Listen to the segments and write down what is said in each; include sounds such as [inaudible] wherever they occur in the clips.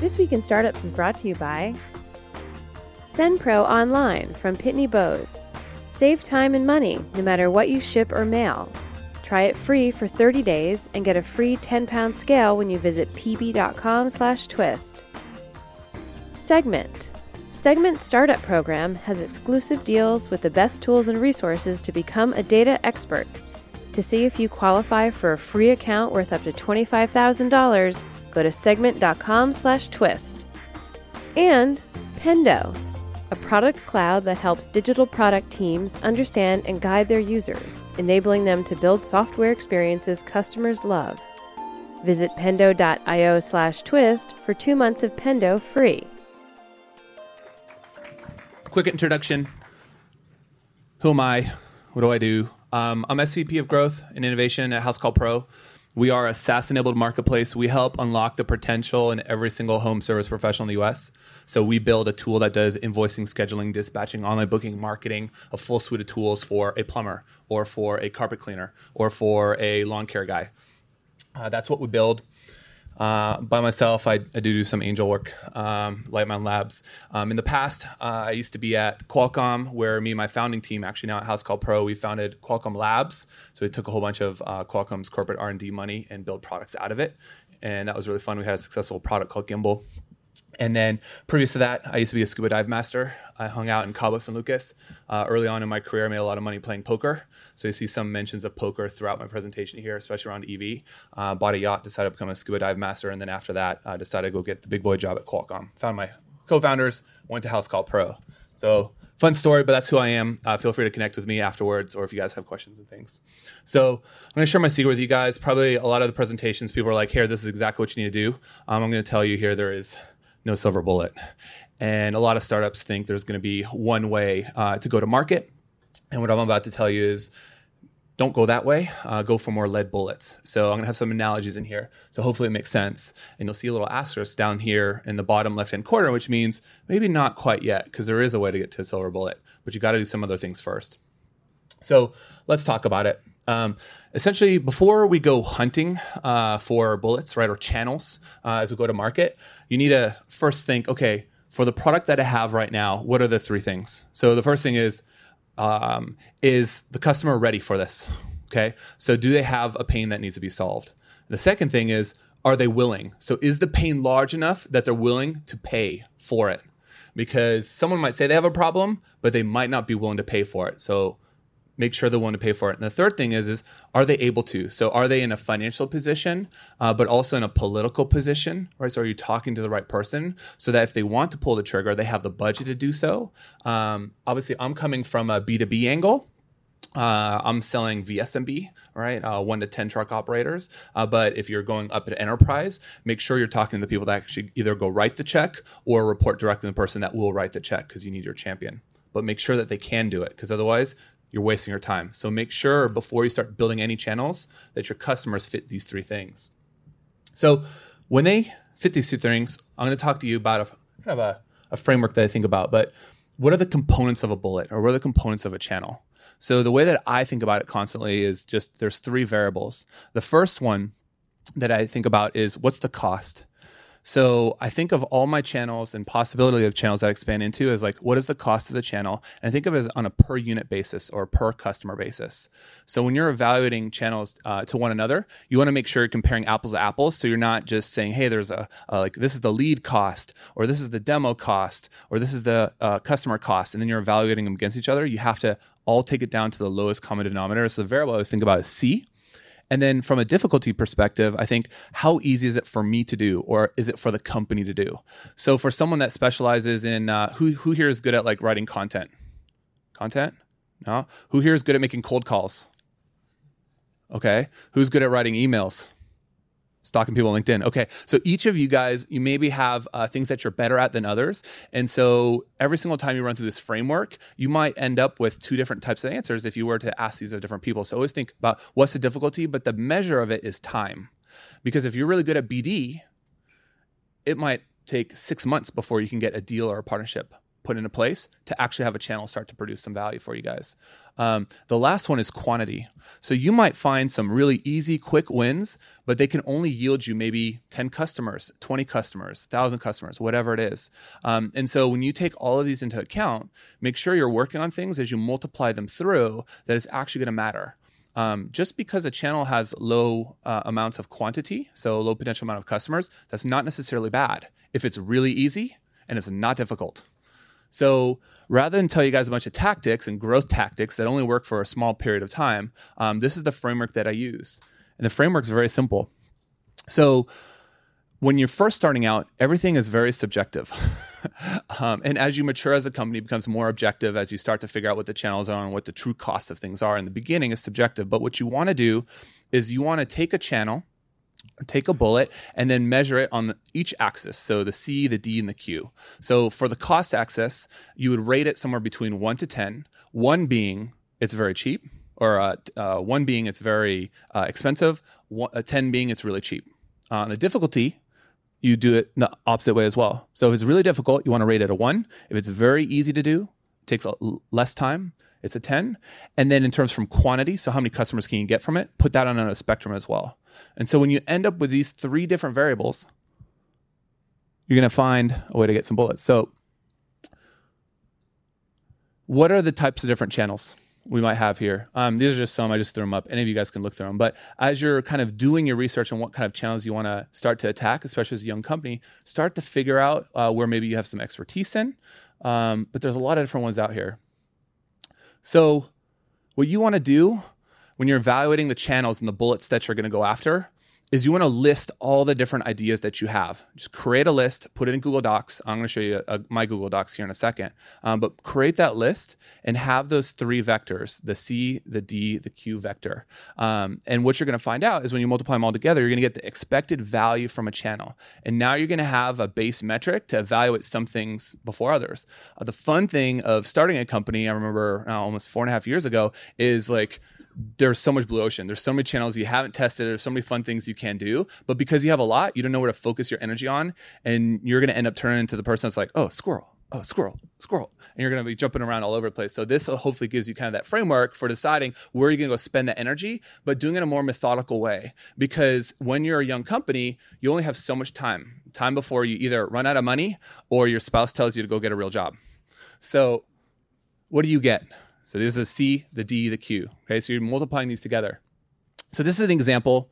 This Week in Startups is brought to you by SendPro Online from Pitney Bowes. Save time and money no matter what you ship or mail. Try it free for 30 days and get a free 10-pound scale when you visit pb.com slash twist. Segment. Segment Startup Program has exclusive deals with the best tools and resources to become a data expert. To see if you qualify for a free account worth up to $25,000, go to segment.com slash twist. And Pendo, a product cloud that helps digital product teams understand and guide their users, enabling them to build software experiences customers love. Visit pendo.io slash twist for two months of Pendo free. Quick introduction. Who am I? What do I do? Um, I'm SVP of Growth and Innovation at Housecall Pro. We are a SaaS enabled marketplace. We help unlock the potential in every single home service professional in the US. So we build a tool that does invoicing, scheduling, dispatching, online booking, marketing, a full suite of tools for a plumber or for a carpet cleaner or for a lawn care guy. Uh, that's what we build. Uh, by myself, I, I, do do some angel work, um, Lightman Labs. Um, in the past, uh, I used to be at Qualcomm, where me and my founding team, actually now at Housecall Pro, we founded Qualcomm Labs. So we took a whole bunch of uh, Qualcomm's corporate R&D money and built products out of it, and that was really fun. We had a successful product called Gimbal. And then previous to that, I used to be a scuba dive master. I hung out in Cabo San Lucas. Uh, early on in my career, I made a lot of money playing poker. So you see some mentions of poker throughout my presentation here, especially around EV. Uh, bought a yacht, decided to become a scuba dive master. And then after that, I uh, decided to go get the big boy job at Qualcomm. Found my co-founders, went to Housecall Pro. So fun story, but that's who I am. Uh, feel free to connect with me afterwards or if you guys have questions and things. So I'm going to share my secret with you guys. Probably a lot of the presentations, people are like, here, this is exactly what you need to do. Um, I'm going to tell you here, there is no silver bullet. And a lot of startups think there's going to be one way uh, to go to market. And what I'm about to tell you is don't go that way. Uh, go for more lead bullets. So I'm going to have some analogies in here. So hopefully it makes sense. And you'll see a little asterisk down here in the bottom left hand corner, which means maybe not quite yet, because there is a way to get to a silver bullet, but you got to do some other things first. So let's talk about it. Um, essentially, before we go hunting uh, for bullets, right, or channels uh, as we go to market, you need to first think, okay, for the product that I have right now, what are the three things? So the first thing is, um, is the customer ready for this? Okay, so do they have a pain that needs to be solved? The second thing is, are they willing? So is the pain large enough that they're willing to pay for it? Because someone might say they have a problem, but they might not be willing to pay for it. So make sure they're willing to pay for it. And the third thing is, is are they able to? So are they in a financial position, uh, but also in a political position, right? So are you talking to the right person so that if they want to pull the trigger, they have the budget to do so? Um, obviously, I'm coming from a B2B angle. Uh, I'm selling VSMB, right? Uh, one to 10 truck operators. Uh, but if you're going up at enterprise, make sure you're talking to the people that actually either go write the check or report directly to the person that will write the check because you need your champion. But make sure that they can do it because otherwise you're wasting your time. So make sure before you start building any channels that your customers fit these three things. So when they fit these two things, I'm going to talk to you about a kind of a, a framework that I think about. But what are the components of a bullet, or what are the components of a channel? So the way that I think about it constantly is just there's three variables. The first one that I think about is what's the cost. So I think of all my channels and possibility of channels that I expand into as like, what is the cost of the channel? And I think of it as on a per unit basis or per customer basis. So when you're evaluating channels uh, to one another, you want to make sure you're comparing apples to apples. So you're not just saying, hey, there's a, a like this is the lead cost, or this is the demo cost, or this is the uh, customer cost, and then you're evaluating them against each other. You have to all take it down to the lowest common denominator. So the variable I always think about is C. And then from a difficulty perspective, I think how easy is it for me to do, or is it for the company to do? So for someone that specializes in uh, who who here is good at like writing content, content, no, who here is good at making cold calls? Okay, who's good at writing emails? Stalking people on LinkedIn. Okay, so each of you guys, you maybe have uh, things that you're better at than others, and so every single time you run through this framework, you might end up with two different types of answers if you were to ask these of different people. So always think about what's the difficulty, but the measure of it is time, because if you're really good at BD, it might take six months before you can get a deal or a partnership. Put into place to actually have a channel start to produce some value for you guys. Um, the last one is quantity. So you might find some really easy, quick wins, but they can only yield you maybe 10 customers, 20 customers, 1,000 customers, whatever it is. Um, and so when you take all of these into account, make sure you're working on things as you multiply them through that is actually going to matter. Um, just because a channel has low uh, amounts of quantity, so low potential amount of customers, that's not necessarily bad if it's really easy and it's not difficult. So rather than tell you guys a bunch of tactics and growth tactics that only work for a small period of time, um, this is the framework that I use. And the framework is very simple. So when you're first starting out, everything is very subjective. [laughs] um, and as you mature as a company, becomes more objective as you start to figure out what the channels are and what the true costs of things are. In the beginning, is subjective. But what you want to do is you want to take a channel take a bullet and then measure it on each axis. So the c the d and the q. So for the cost axis you would rate it somewhere between 1 to 10 1 being it's very cheap or uh, uh, 1 being it's very uh, expensive one, uh, 10 being it's really cheap. Uh, the difficulty you do it the opposite way as well. So if it's really difficult you want to rate it a 1 if it's very easy to do takes less time it's a 10 and then in terms from quantity so how many customers can you get from it put that on a spectrum as well and so when you end up with these three different variables, you're going to find a way to get some bullets. So, what are the types of different channels we might have here? Um, these are just some. I just threw them up. Any of you guys can look through them. But as you're kind of doing your research on what kind of channels you want to start to attack, especially as a young company, start to figure out uh, where maybe you have some expertise in. Um, but there's a lot of different ones out here. So, what you want to do when you're evaluating the channels and the bullets that you're going to go after is you want to list all the different ideas that you have. Just create a list, put it in Google Docs. I'm going to show you a, a, my Google Docs here in a second. Um, but create that list and have those three vectors the C, the D, the Q vector. Um, and what you're going to find out is when you multiply them all together, you're going to get the expected value from a channel. And now you're going to have a base metric to evaluate some things before others. Uh, the fun thing of starting a company, I remember uh, almost four and a half years ago, is like, there's so much blue ocean. There's so many channels you haven't tested. There's so many fun things you can do. But because you have a lot, you don't know where to focus your energy on. And you're going to end up turning into the person that's like, oh, squirrel, oh, squirrel, squirrel. And you're going to be jumping around all over the place. So this hopefully gives you kind of that framework for deciding where you're going to go spend that energy, but doing it in a more methodical way. Because when you're a young company, you only have so much time. Time before you either run out of money or your spouse tells you to go get a real job. So what do you get? So this is a C, the D, the Q. Okay, so you're multiplying these together. So this is an example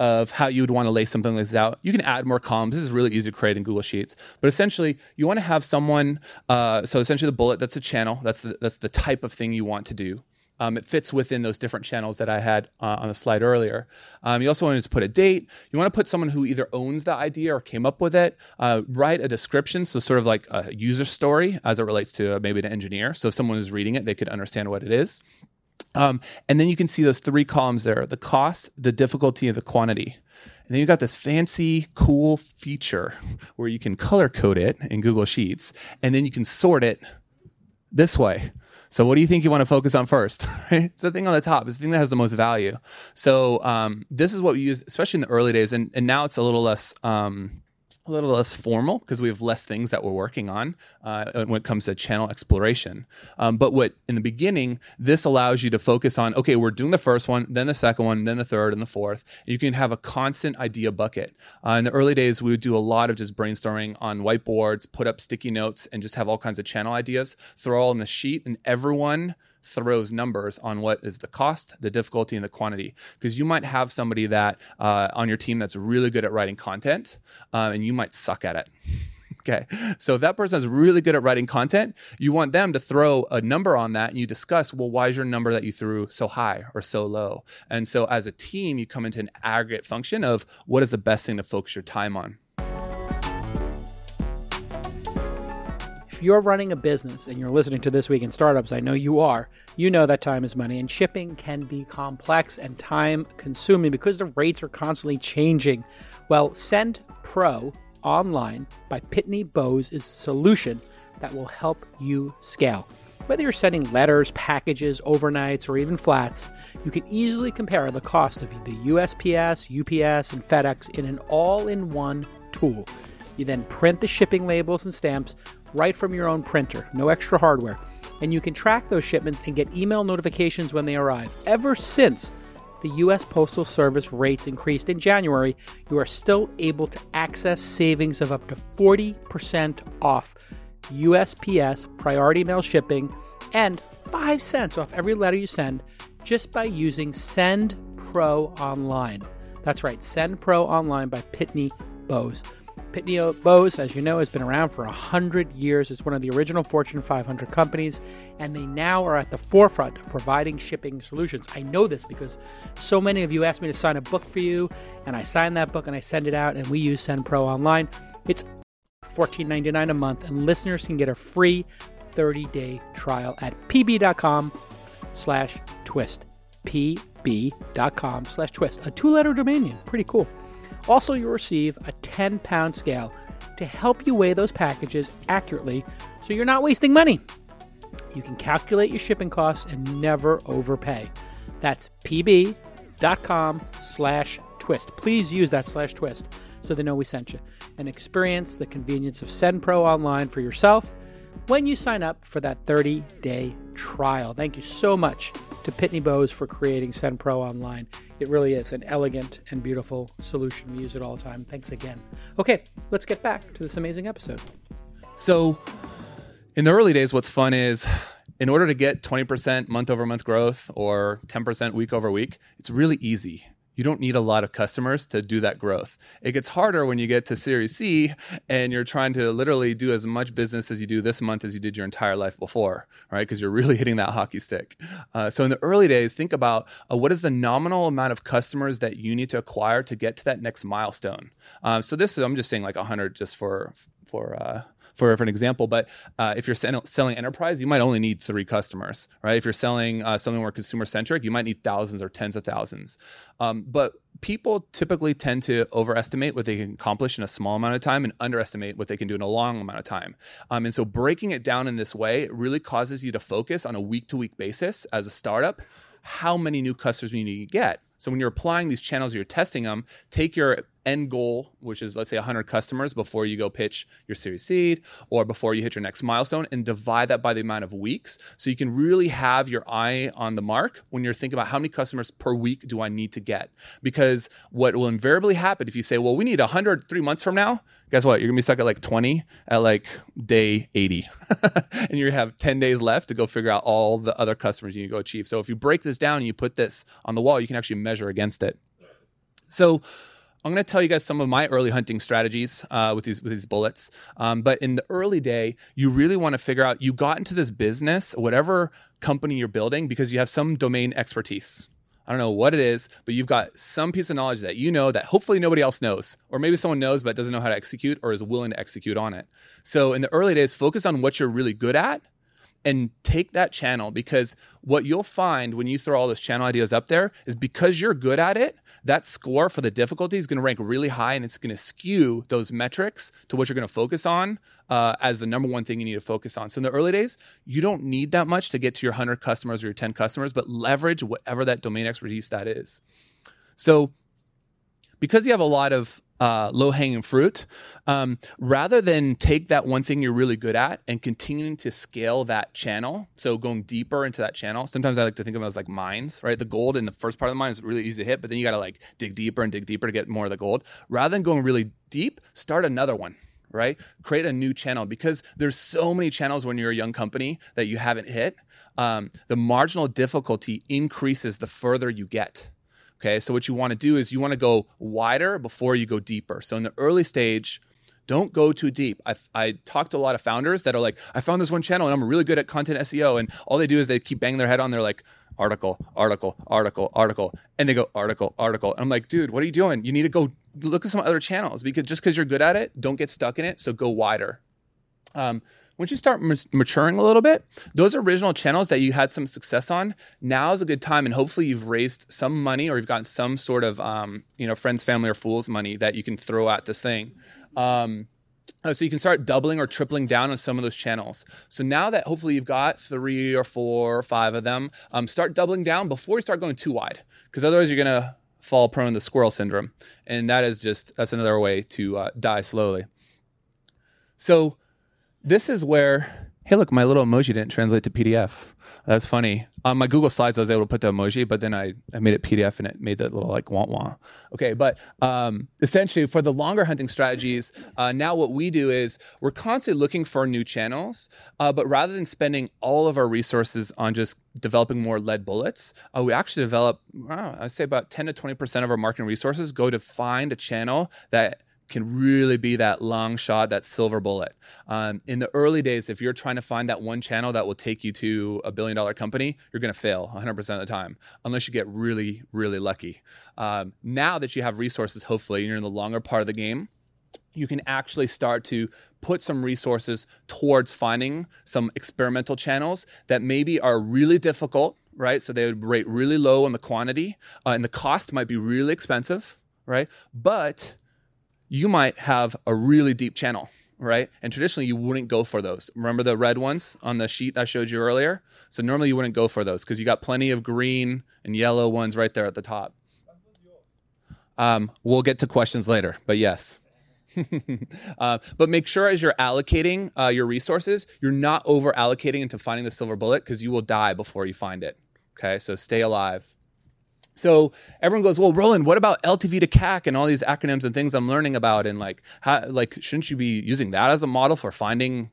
of how you would want to lay something like this out. You can add more columns. This is really easy to create in Google Sheets. But essentially, you want to have someone. Uh, so essentially, the bullet that's a channel. That's the that's the type of thing you want to do. Um, it fits within those different channels that I had uh, on the slide earlier. Um, you also want to put a date. You want to put someone who either owns the idea or came up with it. Uh, write a description, so sort of like a user story as it relates to uh, maybe an engineer. So if someone is reading it, they could understand what it is. Um, and then you can see those three columns there the cost, the difficulty, and the quantity. And then you've got this fancy, cool feature where you can color code it in Google Sheets, and then you can sort it this way. So what do you think you want to focus on first? [laughs] Right? It's the thing on the top. It's the thing that has the most value. So um, this is what we use, especially in the early days, and, and now it's a little less. Um, a little less formal because we have less things that we're working on uh, when it comes to channel exploration. Um, but what in the beginning, this allows you to focus on okay, we're doing the first one, then the second one, then the third, and the fourth. You can have a constant idea bucket. Uh, in the early days, we would do a lot of just brainstorming on whiteboards, put up sticky notes, and just have all kinds of channel ideas, throw all in the sheet, and everyone throws numbers on what is the cost, the difficulty, and the quantity. Because you might have somebody that uh, on your team that's really good at writing content, uh, and you might suck at it. [laughs] Okay. So if that person is really good at writing content, you want them to throw a number on that and you discuss, well, why is your number that you threw so high or so low? And so as a team, you come into an aggregate function of what is the best thing to focus your time on. You're running a business and you're listening to This Week in Startups, I know you are, you know that time is money. And shipping can be complex and time consuming because the rates are constantly changing. Well, Send Pro online by Pitney Bowes is a solution that will help you scale. Whether you're sending letters, packages, overnights, or even flats, you can easily compare the cost of the USPS, UPS, and FedEx in an all in one tool. You then print the shipping labels and stamps right from your own printer, no extra hardware. And you can track those shipments and get email notifications when they arrive. Ever since the U.S. Postal Service rates increased in January, you are still able to access savings of up to 40% off USPS priority mail shipping and 5 cents off every letter you send just by using Send Pro Online. That's right, SendPro Online by Pitney Bowes. Pitney Bowes, as you know, has been around for 100 years. It's one of the original Fortune 500 companies, and they now are at the forefront of providing shipping solutions. I know this because so many of you asked me to sign a book for you, and I sign that book and I send it out, and we use SendPro Online. It's $14.99 a month, and listeners can get a free 30-day trial at pb.com slash twist. pb.com slash twist. A two-letter domain name. Pretty cool. Also, you'll receive a 10 pound scale to help you weigh those packages accurately so you're not wasting money. You can calculate your shipping costs and never overpay. That's pb.com slash twist. Please use that slash twist so they know we sent you. And experience the convenience of SendPro online for yourself when you sign up for that 30 day trial. Thank you so much to Pitney Bowes for creating SendPro Online. It really is an elegant and beautiful solution. We use it all the time. Thanks again. Okay, let's get back to this amazing episode. So, in the early days, what's fun is in order to get 20% month over month growth or 10% week over week, it's really easy you don't need a lot of customers to do that growth. It gets harder when you get to Series C and you're trying to literally do as much business as you do this month as you did your entire life before, right? Because you're really [laughs] hitting that hockey stick. Uh, so in the early days, think about uh, what is the nominal amount of customers that you need to acquire to get to that next milestone. Um, so this is I'm just saying like 100 just for for uh, for, for an example. But uh, if you're selling enterprise, you might only need three customers, right? If you're selling uh, something more consumer centric, you might need thousands or tens of thousands. Um, but people typically tend to overestimate what they can accomplish in a small amount of time and underestimate what they can do in a long amount of time. Um, and so breaking it down in this way really causes you to focus on a week to week basis as a startup how many new customers you need to get. So when you're applying these channels, you're testing them, take your end goal, which is let's say 100 customers before you go pitch your series seed or before you hit your next milestone and divide that by the amount of weeks. So you can really have your eye on the mark when you're thinking about how many customers per week do I need to get. Because what will invariably happen if you say well we need 100 3 months from now guess what? You're going to be stuck at like 20 at like day 80 [laughs] and you have 10 days left to go figure out all the other customers you need to go achieve. So if you break this down and you put this on the wall you can actually measure against it so I'm going to tell you guys some of my early hunting strategies uh, with these with these bullets. Um, but in the early day, you really want to figure out you got into this business, whatever company you're building, because you have some domain expertise. I don't know what it is, but you've got some piece of knowledge that you know that hopefully nobody else knows, or maybe someone knows but doesn't know how to execute or is willing to execute on it. So in the early days, focus on what you're really good at and take that channel because what you'll find when you throw all those channel ideas up there is because you're good at it, that score for the difficulty is going to rank really high and it's going to skew those metrics to what you're going to focus on uh, as the number one thing you need to focus on. So in the early days, you don't need that much to get to your 100 customers or your 10 customers, but leverage whatever that domain expertise that is. So because you have a lot of uh, low hanging fruit, um, rather than take that one thing you're really good at and continuing to scale that channel. So going deeper into that channel. Sometimes I like to think of them as like mines, right? The gold in the first part of the mine is really easy to hit, but then you got to like dig deeper and dig deeper to get more of the gold. Rather than going really deep, start another one right? Create a new channel because there's so many channels when you're a young company that you haven't hit. Um, the marginal difficulty increases the further you get. Okay, so what you want to do is you want to go wider before you go deeper. So in the early stage, don't go too deep. I, I talked to a lot of founders that are like, I found this one channel and I'm really good at content SEO. And all they do is they keep banging their head on their like article, article, article, article. And they go article, article. And I'm like, dude, what are you doing? You need to go look at some other channels because just because you're good at it, don't get stuck in it. So go wider. Um, once you start maturing a little bit, those original channels that you had some success on, now is a good time, and hopefully you've raised some money or you've gotten some sort of um, you know friends, family, or fools money that you can throw at this thing. Um, uh, so you can start doubling or tripling down on some of those channels. So now that hopefully you've got three or four or five of them, um, start doubling down before you start going too wide, because otherwise you're gonna fall prone to squirrel syndrome, and that is just that's another way to uh, die slowly. So this is where, hey, look, my little emoji didn't translate to PDF. That's funny. On my Google Slides, I was able to put the emoji, but then I, I made it PDF and it made that little like wah wah. Okay, but um, essentially for the longer hunting strategies, uh, now what we do is we're constantly looking for new channels, uh, but rather than spending all of our resources on just developing more lead bullets, uh, we actually develop, I'd say about 10 to 20% of our marketing resources go to find a channel that can really be that long shot, that silver bullet. Um, in the early days, if you're trying to find that one channel that will take you to a billion dollar company, you're going to fail 100% of the time, unless you get really, really lucky. Um, now that you have resources, hopefully, and you're in the longer part of the game, you can actually start to put some resources towards finding some experimental channels that maybe are really difficult, right? So they would rate really low on the quantity, uh, and the cost might be really expensive, right? But you might have a really deep channel, right? And traditionally, you wouldn't go for those. Remember the red ones on the sheet I showed you earlier? So normally you wouldn't go for those because you got plenty of green and yellow ones right there at the top. Um, we'll get to questions later, but yes. [laughs] uh, but make sure as you're allocating uh, your resources, you're not over allocating into finding the silver bullet because you will die before you find it. Okay, so stay alive. So everyone goes, well, Roland, what about LTV to CAC and all these acronyms and things I'm learning about? And like, how, like, shouldn't you be using that as a model for finding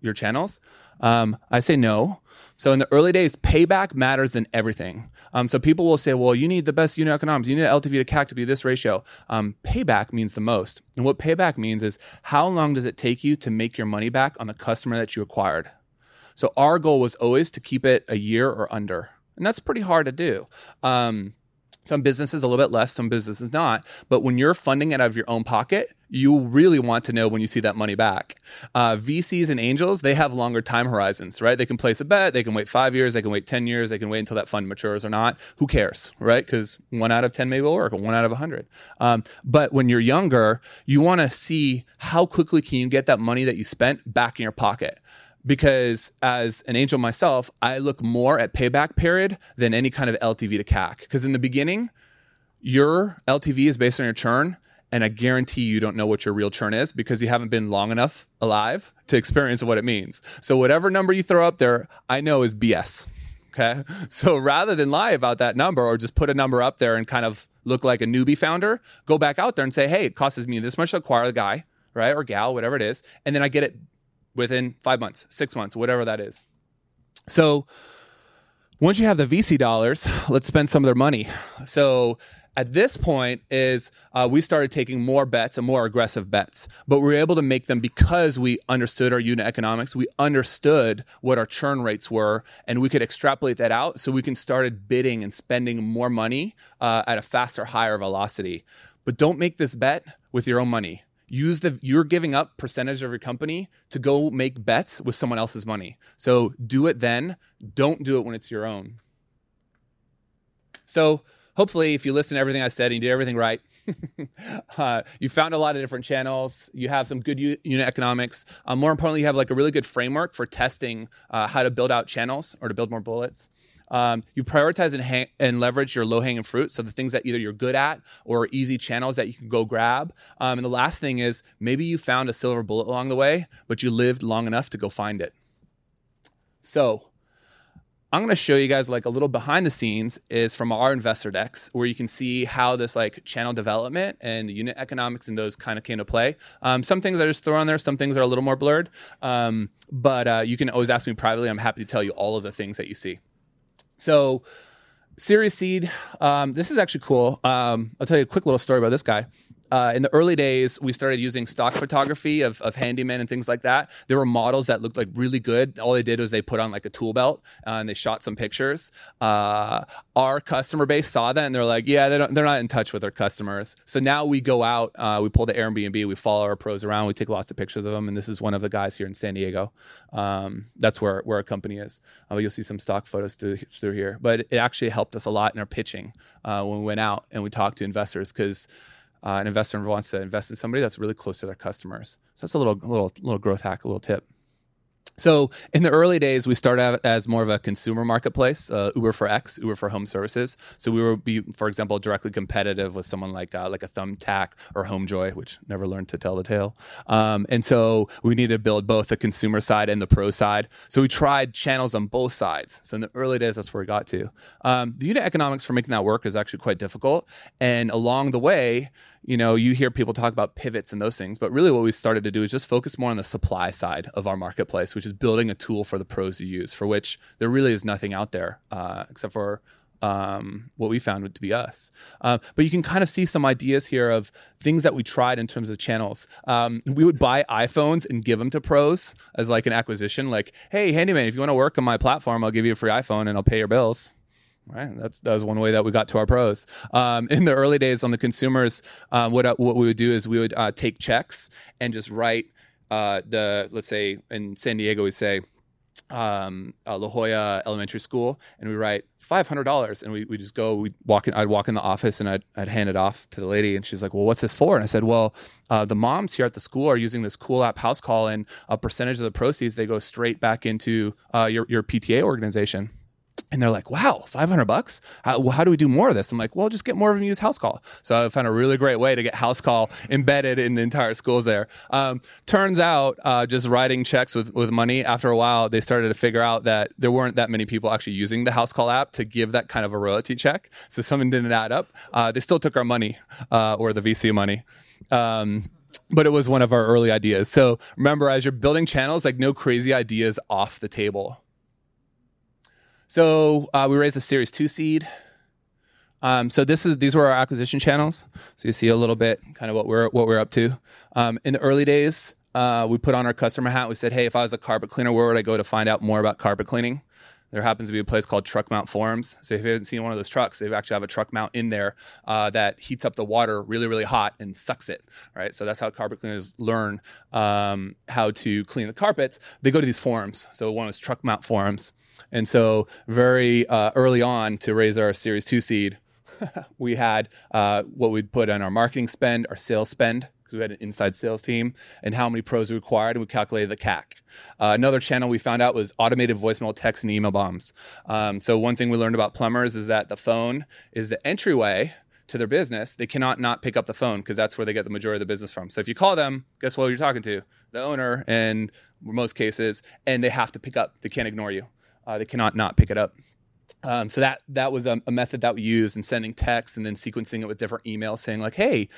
your channels? Um, I say no. So in the early days, payback matters than everything. Um, so people will say, well, you need the best unit economics. You need LTV to CAC to be this ratio. Um, payback means the most. And what payback means is how long does it take you to make your money back on the customer that you acquired? So our goal was always to keep it a year or under. And that's pretty hard to do. Um, some businesses a little bit less, some businesses not. But when you're funding it out of your own pocket, you really want to know when you see that money back. Uh, VCs and angels, they have longer time horizons, right? They can place a bet, they can wait five years, they can wait 10 years, they can wait until that fund matures or not. Who cares, right? Because one out of 10 maybe will work, or one out of a 100. Um, but when you're younger, you want to see how quickly can you get that money that you spent back in your pocket because as an angel myself, I look more at payback period than any kind of LTV to CAC. Because in the beginning, your LTV is based on your churn. And I guarantee you don't know what your real churn is because you haven't been long enough alive to experience what it means. So, whatever number you throw up there, I know is BS. Okay. [laughs] So, rather than lie about that number or just put a number up there and kind of look like a newbie founder, go back out there and say, hey, it costs me this much to acquire the guy, right? Or gal, whatever it is. And then I get it within five months, six months, whatever that is. So once you have the VC dollars, let's spend some of their money. So at this point is uh, we started taking more bets and more aggressive bets but we were able to make them because we understood our unit economics we understood what our churn rates were and we could extrapolate that out so we can started bidding and spending more money uh, at a faster higher velocity but don't make this bet with your own money use the you're giving up percentage of your company to go make bets with someone else's money. So do it then. Don't do it when it's your own. So hopefully if you listen to everything i said and you did everything right [laughs] uh, you found a lot of different channels. You have some good u- unit economics. Um, more importantly you have like a really good framework for testing uh, how to build out channels or to build more bullets um, you prioritize and, and, leverage your low hanging fruit. So the things that either you're good at or easy channels that you can go grab. Um, and the last thing is maybe you found a silver bullet along the way, but you lived long enough to go find it. So I'm going to show you guys like a little behind the scenes is from our investor decks where you can see how this like channel development and the unit economics and those kind of came to play. Um, some things I just throw on there, some things are a little more blurred. Um, but uh, you can always ask me privately. I'm happy to tell you all of the things that you see. So, Series Seed, um, this is actually cool. Um, I'll tell you a quick little story about this guy uh, in the early days, we started using stock photography of, of handymen and things like that. There were models that looked like really good. All they did was they put on like a tool belt uh, and they shot some pictures. Uh, our customer base saw that and they're like, yeah, they don't, they're not in touch with their customers. So now we go out, uh, we pull the Airbnb, we follow our pros around, we take lots of pictures of them. And this is one of the guys here in San Diego. Um, that's where, where our company is. Uh, you'll see some stock photos through, through here. But it actually helped us a lot in our pitching uh, when we went out and we talked to investors because uh, an investor wants to invest in somebody that's really close to their customers. So that's a little little little growth hack, a little tip. So in the early days, we started out as more of a consumer marketplace, uh, Uber for X, Uber for home services. So we would be, for example, directly competitive with someone like uh, like a Thumbtack or HomeJoy, which never learned to tell the tale. Um, and so we needed to build both the consumer side and the pro side. So we tried channels on both sides. So in the early days, that's where we got to. Um, the unit economics for making that work is actually quite difficult. And along the way, you know, you hear people talk about pivots and those things, but really what we started to do is just focus more on the supply side of our marketplace, which is building a tool for the pros to use, for which there really is nothing out there uh, except for um, what we found to be us. Uh, but you can kind of see some ideas here of things that we tried in terms of channels. Um, we would buy iPhones and give them to pros as like an acquisition, like, hey, handyman, if you want to work on my platform, I'll give you a free iPhone and I'll pay your bills. Right, that's that was one way that we got to our pros. Um, in the early days on the consumers, um, what what we would do is we would uh, take checks and just write uh, the let's say in San Diego we say um, uh, La Jolla Elementary School, and we write five hundred dollars, and we we just go. We walk in. I'd walk in the office, and I'd I'd hand it off to the lady, and she's like, "Well, what's this for?" And I said, "Well, uh, the moms here at the school are using this cool app Housecall, and a percentage of the proceeds they go straight back into uh, your your PTA organization." And they're like, wow, 500 bucks? How, how, do we do more of this? I'm like, well, just get more of them use Housecall. So I found a really great way to get Housecall embedded in the entire schools there. Um, turns out, uh, just writing checks with, with money, after a while, they started to figure out that there weren't that many people actually using the house call app to give that kind of a royalty check. So something didn't add up. Uh, they still took our money uh, or the VC money. Um, but it was one of our early ideas. So remember, as you're building channels, like no crazy ideas off the table so uh, we raised a Series Two seed. Um, so this is these were our acquisition channels. So you see a little bit kind of what we're what we're up to. Um, in the early days, uh, we put on our customer hat. We said, hey, if I was a carpet cleaner, where would I go to find out more about carpet cleaning? There happens to be a place called Truck Mount Forums. So if you haven't seen one of those trucks, they actually have a truck mount in there uh, that heats up the water really, really hot and sucks it. Right. So that's how carpet cleaners learn um, how to clean the carpets. They go to these forums. So one is Truck Mount Forums. And so, very uh, early on to raise our Series 2 seed, [laughs] we had uh, what we'd put on our marketing spend, our sales spend, because we had an inside sales team, and how many pros we required, and we calculated the CAC. Uh, another channel we found out was automated voicemail text and email bombs. Um, so, one thing we learned about plumbers is that the phone is the entryway to their business. They cannot not pick up the phone because that's where they get the majority of the business from. So, if you call them, guess what you're talking to? The owner, in most cases, and they have to pick up, they can't ignore you uh, they cannot not pick it up. Um, so that that was a, a, method that we used in sending text and then sequencing it with different emails saying like, hey,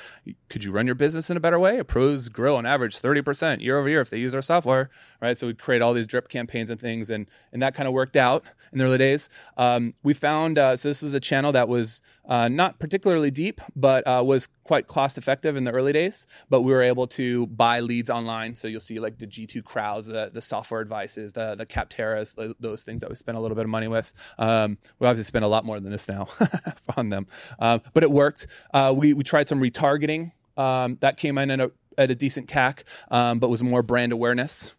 could you run your business in a better way? Pros grow on average 30% year over year if they use our software, right? So we create all these drip campaigns and things and, and that kind of worked out in the early days. Um, we found, uh, so this was a channel that was uh, not particularly deep, but uh, was quite cost effective in the early days. But we were able to buy leads online. So you'll see like the G2 Crowds, the, the software advices, the, the Capterras, those things that we spent a little bit of money with. Um, we obviously spend a lot more than this now [laughs] on them. Um, but it worked. Uh, we, we tried some retargeting. Um, that came in at a, at a decent CAC, um, but was more brand awareness.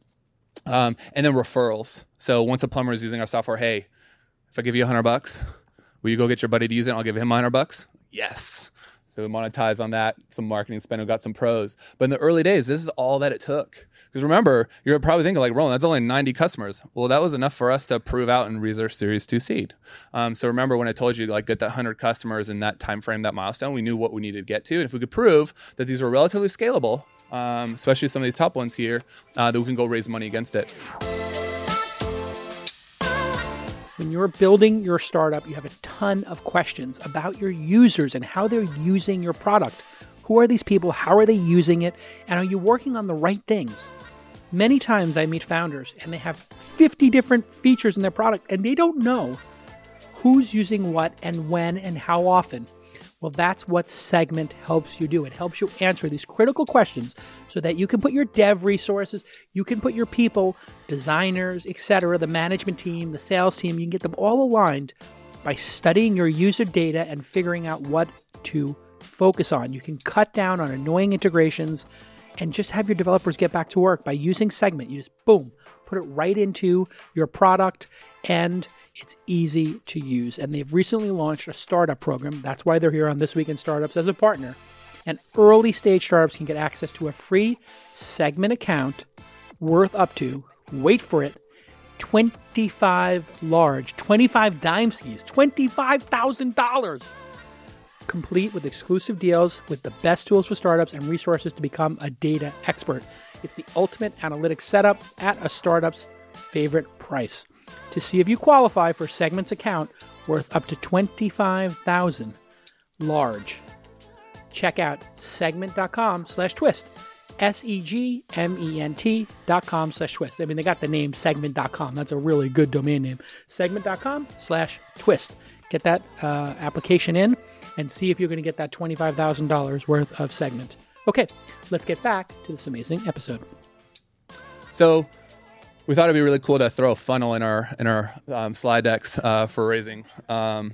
Um, and then referrals. So once a plumber is using our software, hey, if I give you a hundred bucks, Will you go get your buddy to use it? I'll give him a 100 bucks. Yes. So we monetize on that, some marketing spend, we got some pros. But in the early days, this is all that it took. Because remember, you're probably thinking like, Roland, that's only 90 customers. Well, that was enough for us to prove out and raise our Series 2 seed. Um, so remember when I told you like get that 100 customers in that time frame, that milestone, we knew what we needed to get to. And if we could prove that these were relatively scalable, um, especially some of these top ones here, uh, that we can go raise money against it. When you're building your startup, you have a ton of questions about your users and how they're using your product. Who are these people? How are they using it? And are you working on the right things? Many times I meet founders and they have 50 different features in their product and they don't know who's using what and when and how often. Well, that's what Segment helps you do. It helps you answer these critical questions so that you can put your dev resources, you can put your people, designers, etc., the management team, the sales team, you can get them all aligned by studying your user data and figuring out what to focus on. You can cut down on annoying integrations and just have your developers get back to work by using Segment. You just boom, put it right into your product and it's easy to use. And they've recently launched a startup program. That's why they're here on This Week in Startups as a partner. And early stage startups can get access to a free segment account worth up to wait for it, 25 large, 25 dime skis, $25,000. Complete with exclusive deals with the best tools for startups and resources to become a data expert. It's the ultimate analytics setup at a startup's favorite price. To see if you qualify for Segment's account worth up to 25,000 large. Check out segment.com slash twist. S-E-G-M-E-N-T dot com slash twist. I mean, they got the name segment.com. That's a really good domain name. Segment.com slash twist. Get that uh, application in and see if you're going to get that $25,000 worth of segment. Okay, let's get back to this amazing episode. So we thought it'd be really cool to throw a funnel in our in our um, slide decks uh, for raising. Um,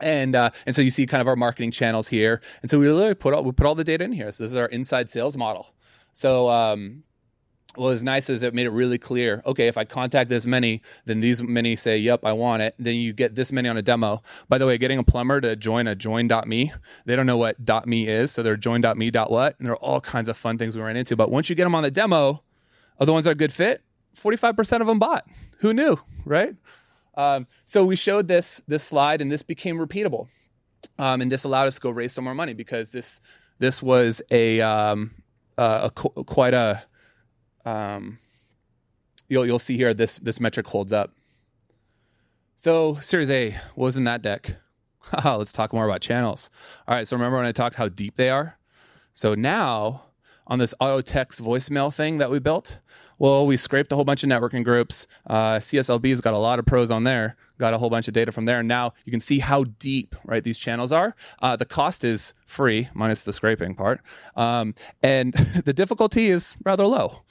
and uh, and so you see kind of our marketing channels here, and so we literally put all we put all the data in here. So this is our inside sales model. So um, what was nice is it made it really clear. Okay, if I contact this many, then these many say, "Yep, I want it." Then you get this many on a demo. By the way, getting a plumber to join a join.me, they don't know what .me is, so they're join.me what and there are all kinds of fun things we ran into. But once you get them on the demo, of the ones that are a good fit, 45% of them bought. Who knew, right? Um, so we showed this this slide, and this became repeatable, um, and this allowed us to go raise some more money because this this was a, um, uh, a quite a um, you'll you'll see here this this metric holds up. So Series A was in that deck? [laughs] Let's talk more about channels. All right, so remember when I talked how deep they are? So now on this auto text voicemail thing that we built, well, we scraped a whole bunch of networking groups. Uh, CSLB's got a lot of pros on there. Got a whole bunch of data from there. And now you can see how deep right these channels are. Uh, the cost is free minus the scraping part, um, and [laughs] the difficulty is rather low.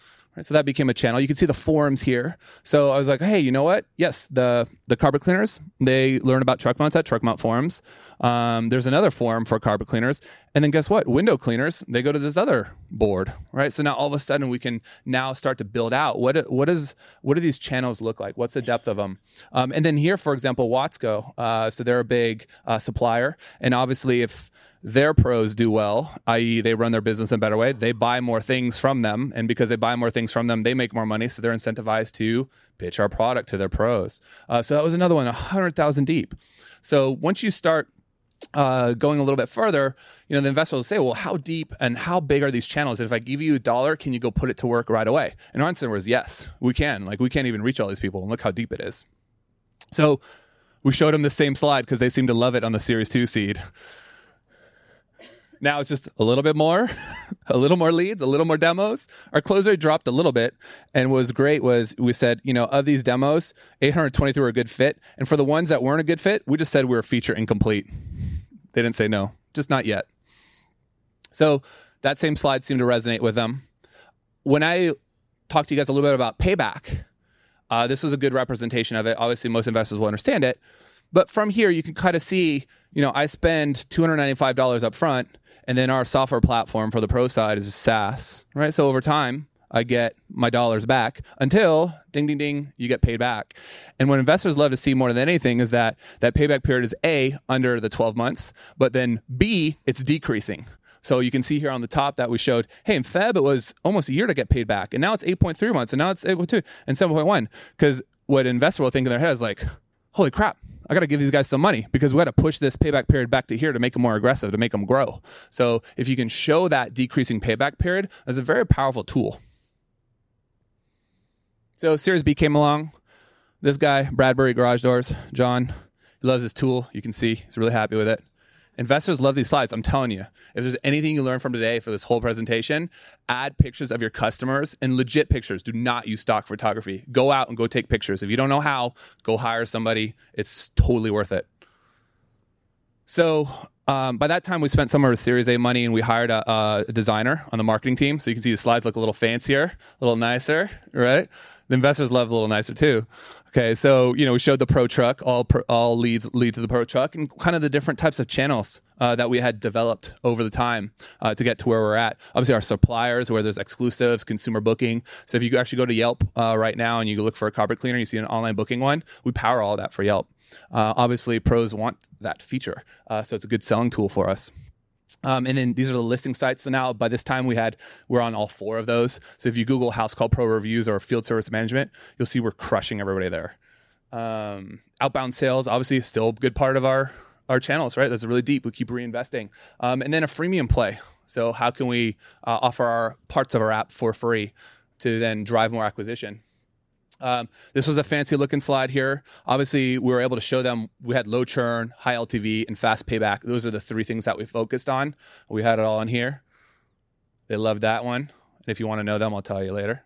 So that became a channel. You can see the forums here. So I was like, hey, you know what? Yes, the the carpet cleaners they learn about truck mounts at truck mount forums. Um, there's another forum for carpet cleaners, and then guess what? Window cleaners they go to this other board, right? So now all of a sudden we can now start to build out what what is what do these channels look like? What's the depth of them? Um, and then here, for example, Watsco. Uh, so they're a big uh, supplier, and obviously if their pros do well, i.e., they run their business in a better way. They buy more things from them. And because they buy more things from them, they make more money. So they're incentivized to pitch our product to their pros. Uh, so that was another one, 100,000 deep. So once you start uh, going a little bit further, you know, the investor will say, well, how deep and how big are these channels? And if I give you a dollar, can you go put it to work right away? And our answer was yes, we can. Like we can't even reach all these people and look how deep it is. So we showed them the same slide because they seem to love it on the Series 2 seed. Now it's just a little bit more, [laughs] a little more leads, a little more demos. Our close rate dropped a little bit, and what was great was we said, you know, of these demos, 823 were a good fit, and for the ones that weren't a good fit, we just said we were feature incomplete. They didn't say no, just not yet. So that same slide seemed to resonate with them. When I talked to you guys a little bit about payback, uh, this was a good representation of it. Obviously, most investors will understand it. But from here, you can kind of see, you know, I spend $295 up front and then our software platform for the pro side is SaaS, right? So over time, I get my dollars back until ding ding ding you get paid back. And what investors love to see more than anything is that that payback period is A under the 12 months, but then B it's decreasing. So you can see here on the top that we showed, hey, in Feb it was almost a year to get paid back, and now it's 8.3 months, and now it's 8.2 and 7.1. Because what investor will think in their head is like, holy crap, I got to give these guys some money because we got to push this payback period back to here to make them more aggressive, to make them grow. So if you can show that decreasing payback period, that's a very powerful tool. So Series B came along. This guy, Bradbury Garage Doors, John, he loves his tool. You can see he's really happy with it. Investors love these slides. I'm telling you. If there's anything you learn from today for this whole presentation, add pictures of your customers and legit pictures. Do not use stock photography. Go out and go take pictures. If you don't know how, go hire somebody. It's totally worth it. So um, by that time, we spent some of our Series A money and we hired a, a, designer on the marketing team. So you can see the slides look a little fancier, a little nicer, right? The investors love a little nicer too. Okay, so you know we showed the pro truck, all pro, all leads lead to the pro truck, and kind of the different types of channels uh, that we had developed over the time uh, to get to where we're at. Obviously, our suppliers, where there's exclusives, consumer booking. So if you actually go to Yelp uh, right now and you look for a carpet cleaner, you see an online booking one. We power all that for Yelp. Uh, obviously, pros want that feature, uh, so it's a good selling tool for us. Um, and then these are the listing sites. So now by this time we had we're on all four of those. So if you Google Housecall Pro reviews or field service management, you'll see we're crushing everybody there. Um, outbound sales, obviously, is still a good part of our our channels, right? That's really deep. We keep reinvesting. Um, and then a freemium play. So how can we uh, offer our parts of our app for free to then drive more acquisition? Um, this was a fancy looking slide here. Obviously, we were able to show them we had low churn, high LTV, and fast payback. Those are the three things that we focused on. We had it all in here. They loved that one. And if you want to know them, I'll tell you later.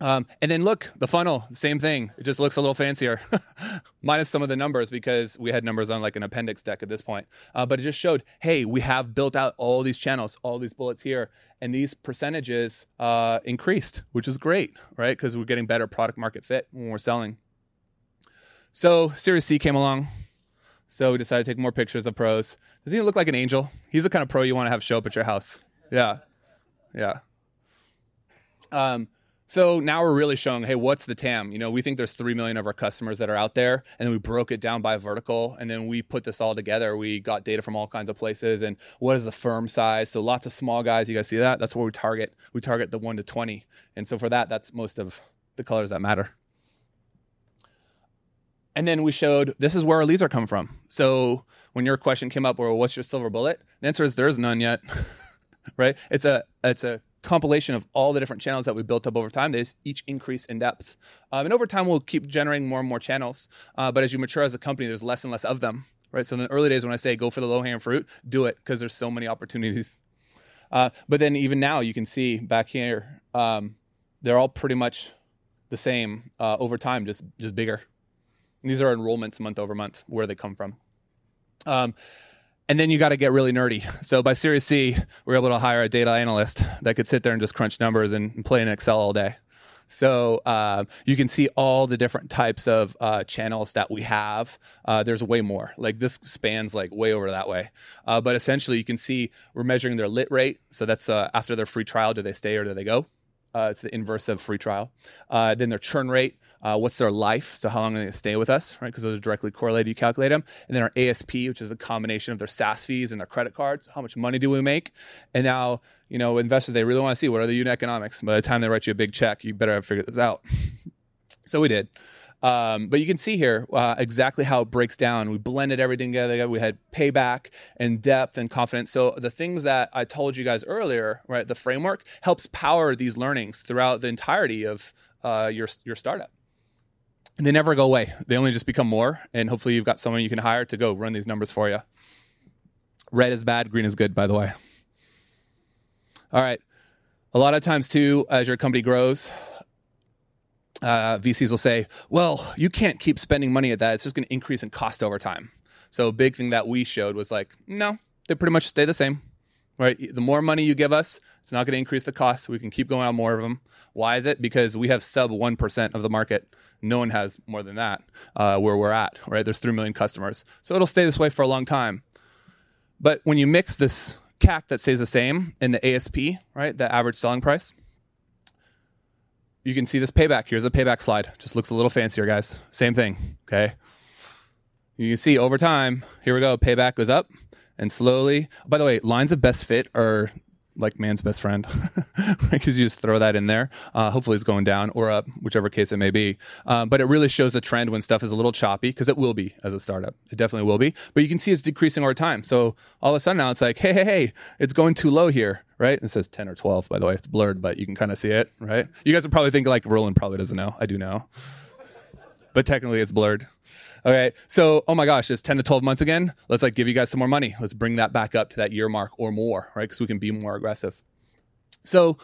Um, and then look, the funnel, same thing. It just looks a little fancier, [laughs] minus some of the numbers because we had numbers on like an appendix deck at this point. Uh, but it just showed, hey, we have built out all these channels, all these bullets here, and these percentages uh, increased, which is great, right? Because we're getting better product market fit when we're selling. So Series C came along. So we decided to take more pictures of pros. Does he look like an angel? He's the kind of pro you want to have show up at your house. Yeah. Yeah. Um, so now we're really showing, hey, what's the TAM? You know, we think there's 3 million of our customers that are out there. And then we broke it down by vertical. And then we put this all together. We got data from all kinds of places. And what is the firm size? So lots of small guys. You guys see that? That's where we target. We target the 1 to 20. And so for that, that's most of the colors that matter. And then we showed this is where our leads are coming from. So when your question came up, well, what's your silver bullet? The answer is there's none yet. [laughs] right? It's a it's a compilation of all the different channels that we built up over time. They each increase in depth. Um, and over time, we'll keep generating more and more channels. Uh, but as you mature as a company, there's less and less of them, right? So in the early days, when I say go for the low hanging fruit, do it because there's so many opportunities. [laughs] Uh, but then even now, you can see back here, um, they're all pretty much the same uh, over time, just just bigger. And these are enrollments month over month, where they come from. Um, and then you got to get really nerdy. So by Series C, we are able to hire a data analyst that could sit there and just crunch numbers and, and play in Excel all day. So uh, you can see all the different types of uh, channels that we have. Uh, there's way more. Like this spans like way over that way. Uh, but essentially, you can see we're measuring their lit rate. So that's uh, after their free trial, do they stay or do they go? Uh, it's the inverse of free trial. then their churn rate uh, what's their life, so how long are they going to stay with us, right? Because those are directly correlated. You calculate them, and then our ASP, which is a combination of their SaaS fees and their credit cards. How much money do we make? And now, you know, investors they really want to see what are the unit economics. By the time they write you a big check, you better have figured this out. [laughs] so we did. Um, but you can see here uh, exactly how it breaks down. We blended everything together. We had payback and depth and confidence. So the things that I told you guys earlier, right, the framework helps power these learnings throughout the entirety of uh, your your startup they never go away. They only just become more. And hopefully, you've got someone you can hire to go run these numbers for you. Red is bad, green is good, by the way. All right. A lot of times, too, as your company grows, uh, VCs will say, well, you can't keep spending money at that. It's just going to increase in cost over time. So, a big thing that we showed was like, no, they pretty much stay the same right? The more money you give us, it's not going to increase the cost. We can keep going on more of them. Why is it? Because we have sub 1% of the market. No one has more than that uh, where we're at, right? There's 3 million customers. So it'll stay this way for a long time. But when you mix this CAC that stays the same in the ASP, right, the average selling price, you can see this payback. Here's a payback slide. Just looks a little fancier, guys. Same thing, okay? You can see over time, here we go, payback goes up and slowly. By the way, lines of best fit are like man's best friend [laughs] because you just throw that in there. Uh, hopefully, it's going down or up, whichever case it may be. Um, but it really shows the trend when stuff is a little choppy because it will be as a startup. It definitely will be. But you can see it's decreasing over time. So all of a sudden now it's like, hey, hey, hey, it's going too low here, right? It says 10 or 12, by the way. It's blurred, but you can kind of see it, right? You guys would probably think like Roland probably doesn't know. I do know. But technically it's blurred. Okay. So, oh my gosh, it's 10 to 12 months again. Let's like give you guys some more money. Let's bring that back up to that year mark or more, right? Because we can be more aggressive. So,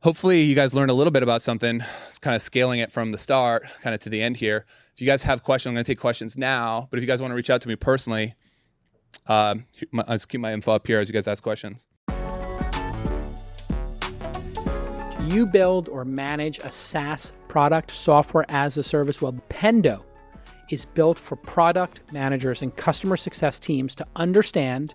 hopefully, you guys learned a little bit about something. It's kind of scaling it from the start, kind of to the end here. If you guys have questions, I'm going to take questions now. But if you guys want to reach out to me personally, um, I'll just keep my info up here as you guys ask questions. Do you build or manage a SaaS product, software as a service? Well, Pendo is built for product managers and customer success teams to understand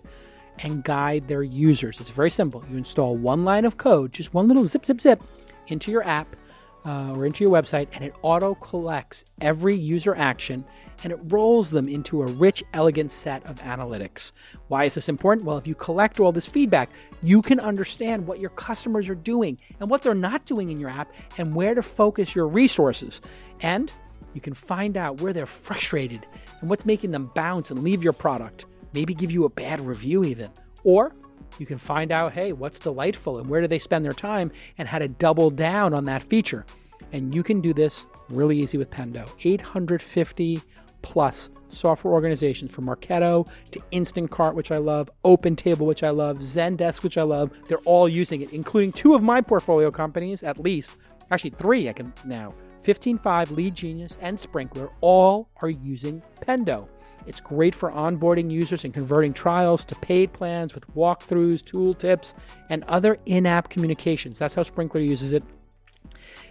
and guide their users. It's very simple. You install one line of code, just one little zip, zip, zip into your app. Uh, or into your website, and it auto collects every user action and it rolls them into a rich, elegant set of analytics. Why is this important? Well, if you collect all this feedback, you can understand what your customers are doing and what they're not doing in your app and where to focus your resources. And you can find out where they're frustrated and what's making them bounce and leave your product, maybe give you a bad review, even. Or you can find out, hey, what's delightful and where do they spend their time and how to double down on that feature. And you can do this really easy with Pendo. 850 plus software organizations from Marketo to Instacart, which I love, OpenTable, which I love, Zendesk, which I love. They're all using it, including two of my portfolio companies, at least. Actually, three I can now. 15Five, Lead Genius, and Sprinklr all are using Pendo. It's great for onboarding users and converting trials to paid plans with walkthroughs, tool tips, and other in app communications. That's how Sprinklr uses it.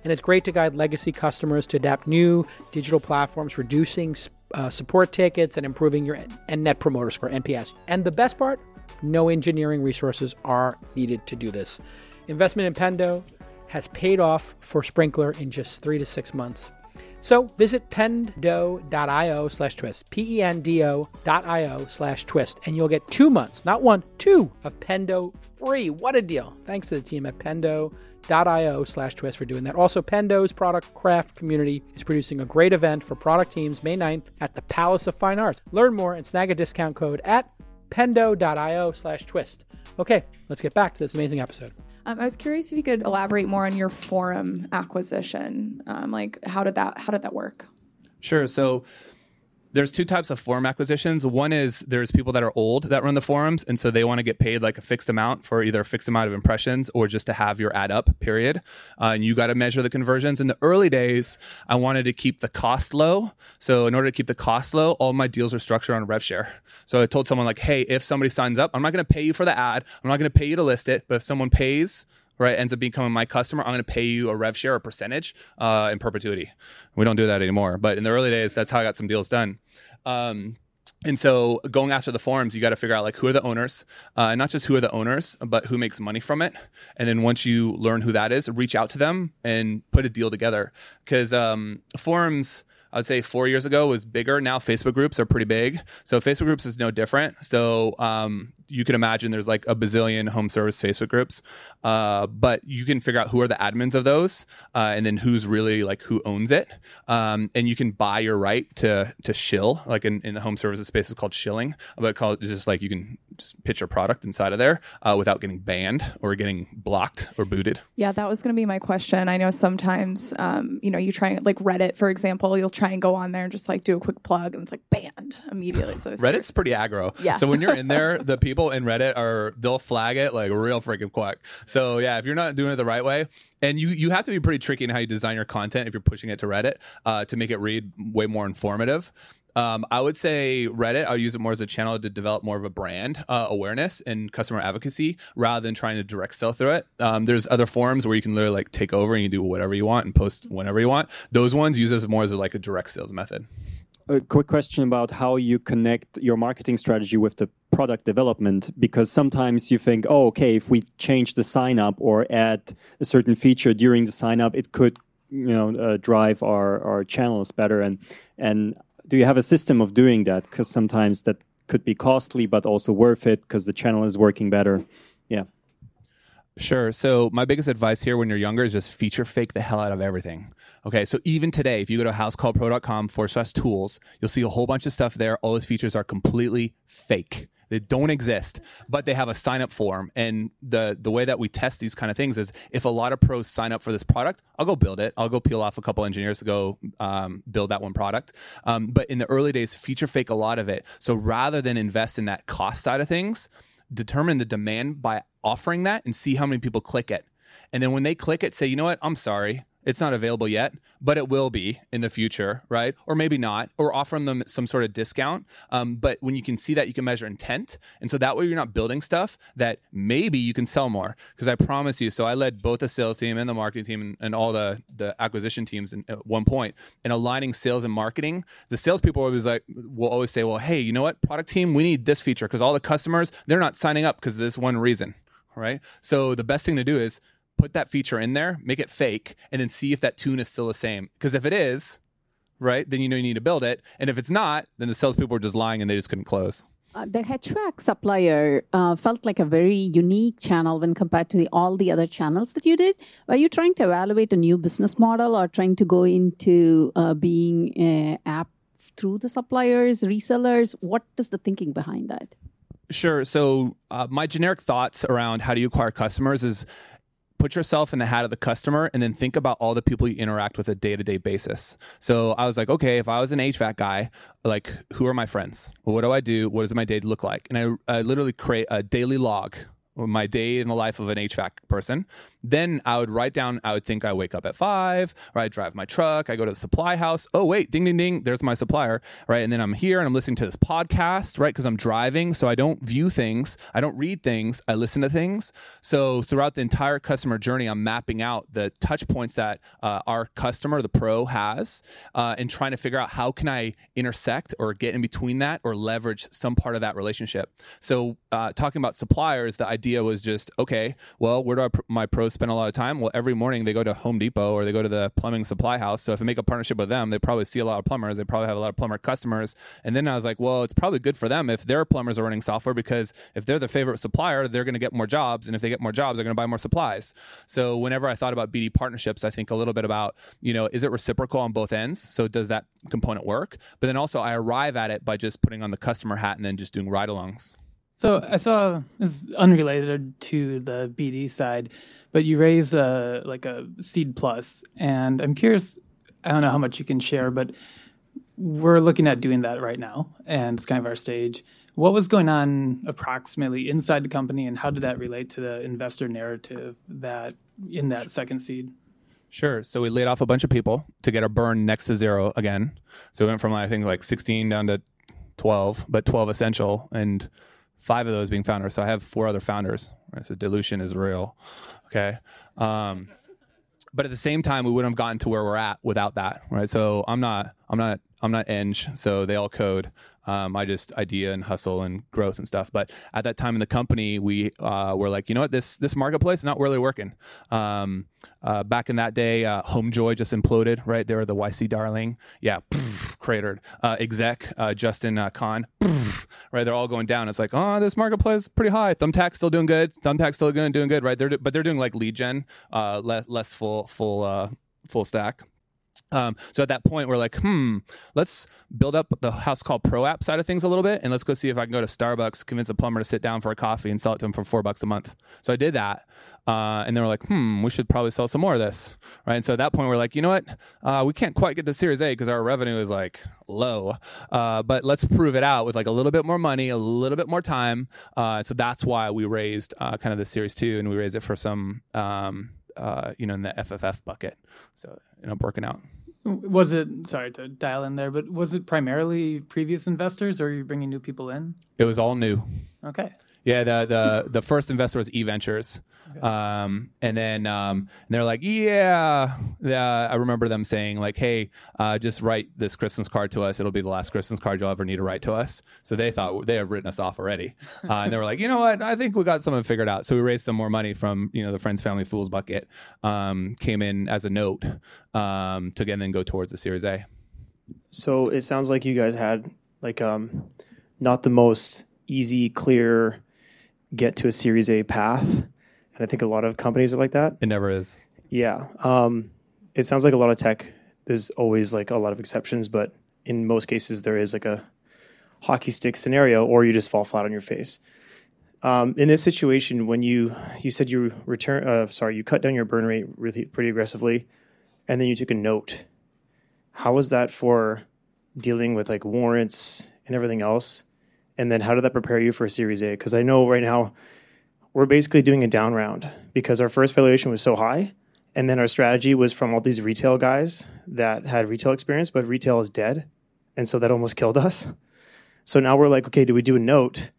And it's great to guide legacy customers to adapt new digital platforms, reducing uh, support tickets and improving your and net promoter score NPS. And the best part, no engineering resources are needed to do this. Investment in Pendo has paid off for Sprinklr in just three to six months. So visit pendo.io slash twist, P E N D O.io slash twist, and you'll get two months, not one, two of Pendo free. What a deal. Thanks to the team at pendo.io slash twist for doing that. Also, Pendo's product craft community is producing a great event for product teams May 9th at the Palace of Fine Arts. Learn more and snag a discount code at pendo.io slash twist. Okay, let's get back to this amazing episode. Um, I was curious if you could elaborate more on your forum acquisition. Um, like, how did that how did that work? Sure. So there's two types of forum acquisitions. One is there's people that are old that run the forums, and so they want to get paid like a fixed amount for either a fixed amount of impressions or just to have your ad up. Period. Uh, and you got to measure the conversions. In the early days, I wanted to keep the cost low. So in order to keep the cost low, all my deals are structured on rev share. So I told someone like, hey, if somebody signs up, I'm not going to pay you for the ad. I'm not going to pay you to list it, but if someone pays right, ends up becoming my customer, I'm going to pay you a rev share, a percentage uh, in perpetuity. We don't do that anymore. But in the early days, that's how I got some deals done. Um, and so going after the forums, you got to figure out like who are the owners, uh, not just who are the owners, but who makes money from it. And then once you learn who that is, reach out to them and put a deal together. Because um, forums, I would say four years ago was bigger. Now Facebook groups are pretty big. So Facebook groups is no different. So um, you can imagine there's like a bazillion home service Facebook groups, uh, but you can figure out who are the admins of those, uh, and then who's really like who owns it, um, and you can buy your right to to shill. Like in, in the home services space, it's called shilling, but called it's just like you can just pitch your product inside of there uh, without getting banned or getting blocked or booted. Yeah, that was going to be my question. I know sometimes, um, you know, you try like Reddit, for example, you'll try and go on there and just like do a quick plug, and it's like banned immediately. So Reddit's pretty aggro. Yeah. So when you're in there, [laughs] the people people in Reddit are they'll flag it like real freaking quick. So yeah, if you're not doing it the right way, and you you have to be pretty tricky in how you design your content if you're pushing it to Reddit uh, to make it read way more informative. Um, I would say Reddit. I'll use it more as a channel to develop more of a brand uh, awareness and customer advocacy rather than trying to direct sell through it. Um, there's other forums where you can literally like take over and you do whatever you want and post whenever you want. Those ones use as more as a, like a direct sales method a quick question about how you connect your marketing strategy with the product development because sometimes you think oh okay if we change the sign up or add a certain feature during the sign up it could you know uh, drive our our channels better and and do you have a system of doing that because sometimes that could be costly but also worth it because the channel is working better yeah Sure. So my biggest advice here when you're younger is just feature fake the hell out of everything. Okay. So even today, if you go to housecallpro.com forward slash tools, you'll see a whole bunch of stuff there. All those features are completely fake. They don't exist, but they have a sign up form. And the the way that we test these kind of things is if a lot of pros sign up for this product, I'll go build it. I'll go peel off a couple engineers to go um, build that one product. Um, but in the early days, feature fake a lot of it. So rather than invest in that cost side of things, determine the demand by offering that and see how many people click it. And then when they click it, say, you know what, I'm sorry. It's not available yet, but it will be in the future, right? Or maybe not, or offering them some sort of discount. Um, but when you can see that, you can measure intent. And so that way you're not building stuff that maybe you can sell more. Because I promise you, so I led both the sales team and the marketing team and, and all the, the acquisition teams in, at one point. And aligning sales and marketing, the salespeople always like will always say, well, hey, you know what? Product team, we need this feature because all the customers, they're not signing up because of this one reason. Right. So the best thing to do is put that feature in there, make it fake, and then see if that tune is still the same. Because if it is, right, then you know you need to build it. And if it's not, then the salespeople were just lying and they just couldn't close. Uh, the HVAC supplier uh, felt like a very unique channel when compared to the, all the other channels that you did. Were you trying to evaluate a new business model or trying to go into uh, being an app through the suppliers, resellers? What is the thinking behind that? Sure. So, uh, my generic thoughts around how do you acquire customers is put yourself in the hat of the customer and then think about all the people you interact with a day-to-day basis. So i was like okay if i was an hvac guy like who are my friends? What do i do? What does my day look like? And i, I literally create a daily log my day in the life of an HVAC person. Then I would write down, I would think I wake up at five, or I drive my truck, I go to the supply house. Oh, wait, ding, ding, ding, there's my supplier, right? And then I'm here and I'm listening to this podcast, right? Because I'm driving. So I don't view things, I don't read things, I listen to things. So throughout the entire customer journey, I'm mapping out the touch points that uh, our customer, the pro, has, uh, and trying to figure out how can I intersect or get in between that or leverage some part of that relationship. So uh, talking about suppliers, the idea was just, okay, well, where do I, my pros spend a lot of time? Well, every morning they go to Home Depot or they go to the plumbing supply house. So if I make a partnership with them, they probably see a lot of plumbers. They probably have a lot of plumber customers. And then I was like, well, it's probably good for them if their plumbers are running software because if they're the favorite supplier, they're going to get more jobs. And if they get more jobs, they're going to buy more supplies. So whenever I thought about BD partnerships, I think a little bit about, you know, is it reciprocal on both ends? So does that component work? But then also I arrive at it by just putting on the customer hat and then just doing ride alongs. So I saw this is unrelated to the BD side, but you raise a like a seed plus, and I'm curious. I don't know how much you can share, but we're looking at doing that right now, and it's kind of our stage. What was going on approximately inside the company, and how did that relate to the investor narrative that in that second seed? Sure. So we laid off a bunch of people to get our burn next to zero again. So we went from I think like 16 down to 12, but 12 essential and five of those being founders. So I have four other founders. Right? So dilution is real. Okay. Um, but at the same time, we wouldn't have gotten to where we're at without that, right? So I'm not, I'm not, I'm not Eng. So they all code. Um, I just idea and hustle and growth and stuff. But at that time in the company, we uh, were like, you know what, this this marketplace is not really working. Um, uh, back in that day, uh, HomeJoy just imploded. Right, they were the YC darling. Yeah, poof, cratered. Uh, exec uh, Justin uh, Kan. Poof, right, they're all going down. It's like, oh, this marketplace is pretty high. Thumbtack's still doing good. Thumbtack's still doing doing good. Right, they're but they're doing like lead gen, less less full full full stack. Um, so at that point, we're like, hmm, let's build up the Housecall Pro app side of things a little bit, and let's go see if I can go to Starbucks, convince a plumber to sit down for a coffee, and sell it to him for four bucks a month. So I did that, uh, and then we're like, hmm, we should probably sell some more of this, right? And so at that point, we're like, you know what, uh, we can't quite get the Series A because our revenue is like low, uh, but let's prove it out with like a little bit more money, a little bit more time. Uh, so that's why we raised uh, kind of the Series Two, and we raised it for some, um, uh, you know, in the FFF bucket. So ended up working out. Was it sorry to dial in there, but was it primarily previous investors, or are you bringing new people in? It was all new. Okay. Yeah, the the the first investor was E Ventures. Um, and then um, and they're like, yeah, yeah. I remember them saying like, hey, uh, just write this Christmas card to us. It'll be the last Christmas card you'll ever need to write to us. So they thought they have written us off already, [laughs] uh, and they were like, you know what? I think we got something figured out. So we raised some more money from you know the friends, family, fools bucket. Um, came in as a note um, to again then go towards the Series A. So it sounds like you guys had like um, not the most easy, clear get to a Series A path. And I think a lot of companies are like that. It never is. Yeah. Um, it sounds like a lot of tech. There's always like a lot of exceptions, but in most cases there is like a hockey stick scenario, or you just fall flat on your face. Um, in this situation, when you you said you return, uh, sorry, you cut down your burn rate really pretty aggressively, and then you took a note. How was that for dealing with like warrants and everything else? And then how did that prepare you for a Series A? Because I know right now we're basically doing a down round because our first valuation was so high. And then our strategy was from all these retail guys that had retail experience, but retail is dead. And so that almost killed us. So now we're like, okay, do we do a note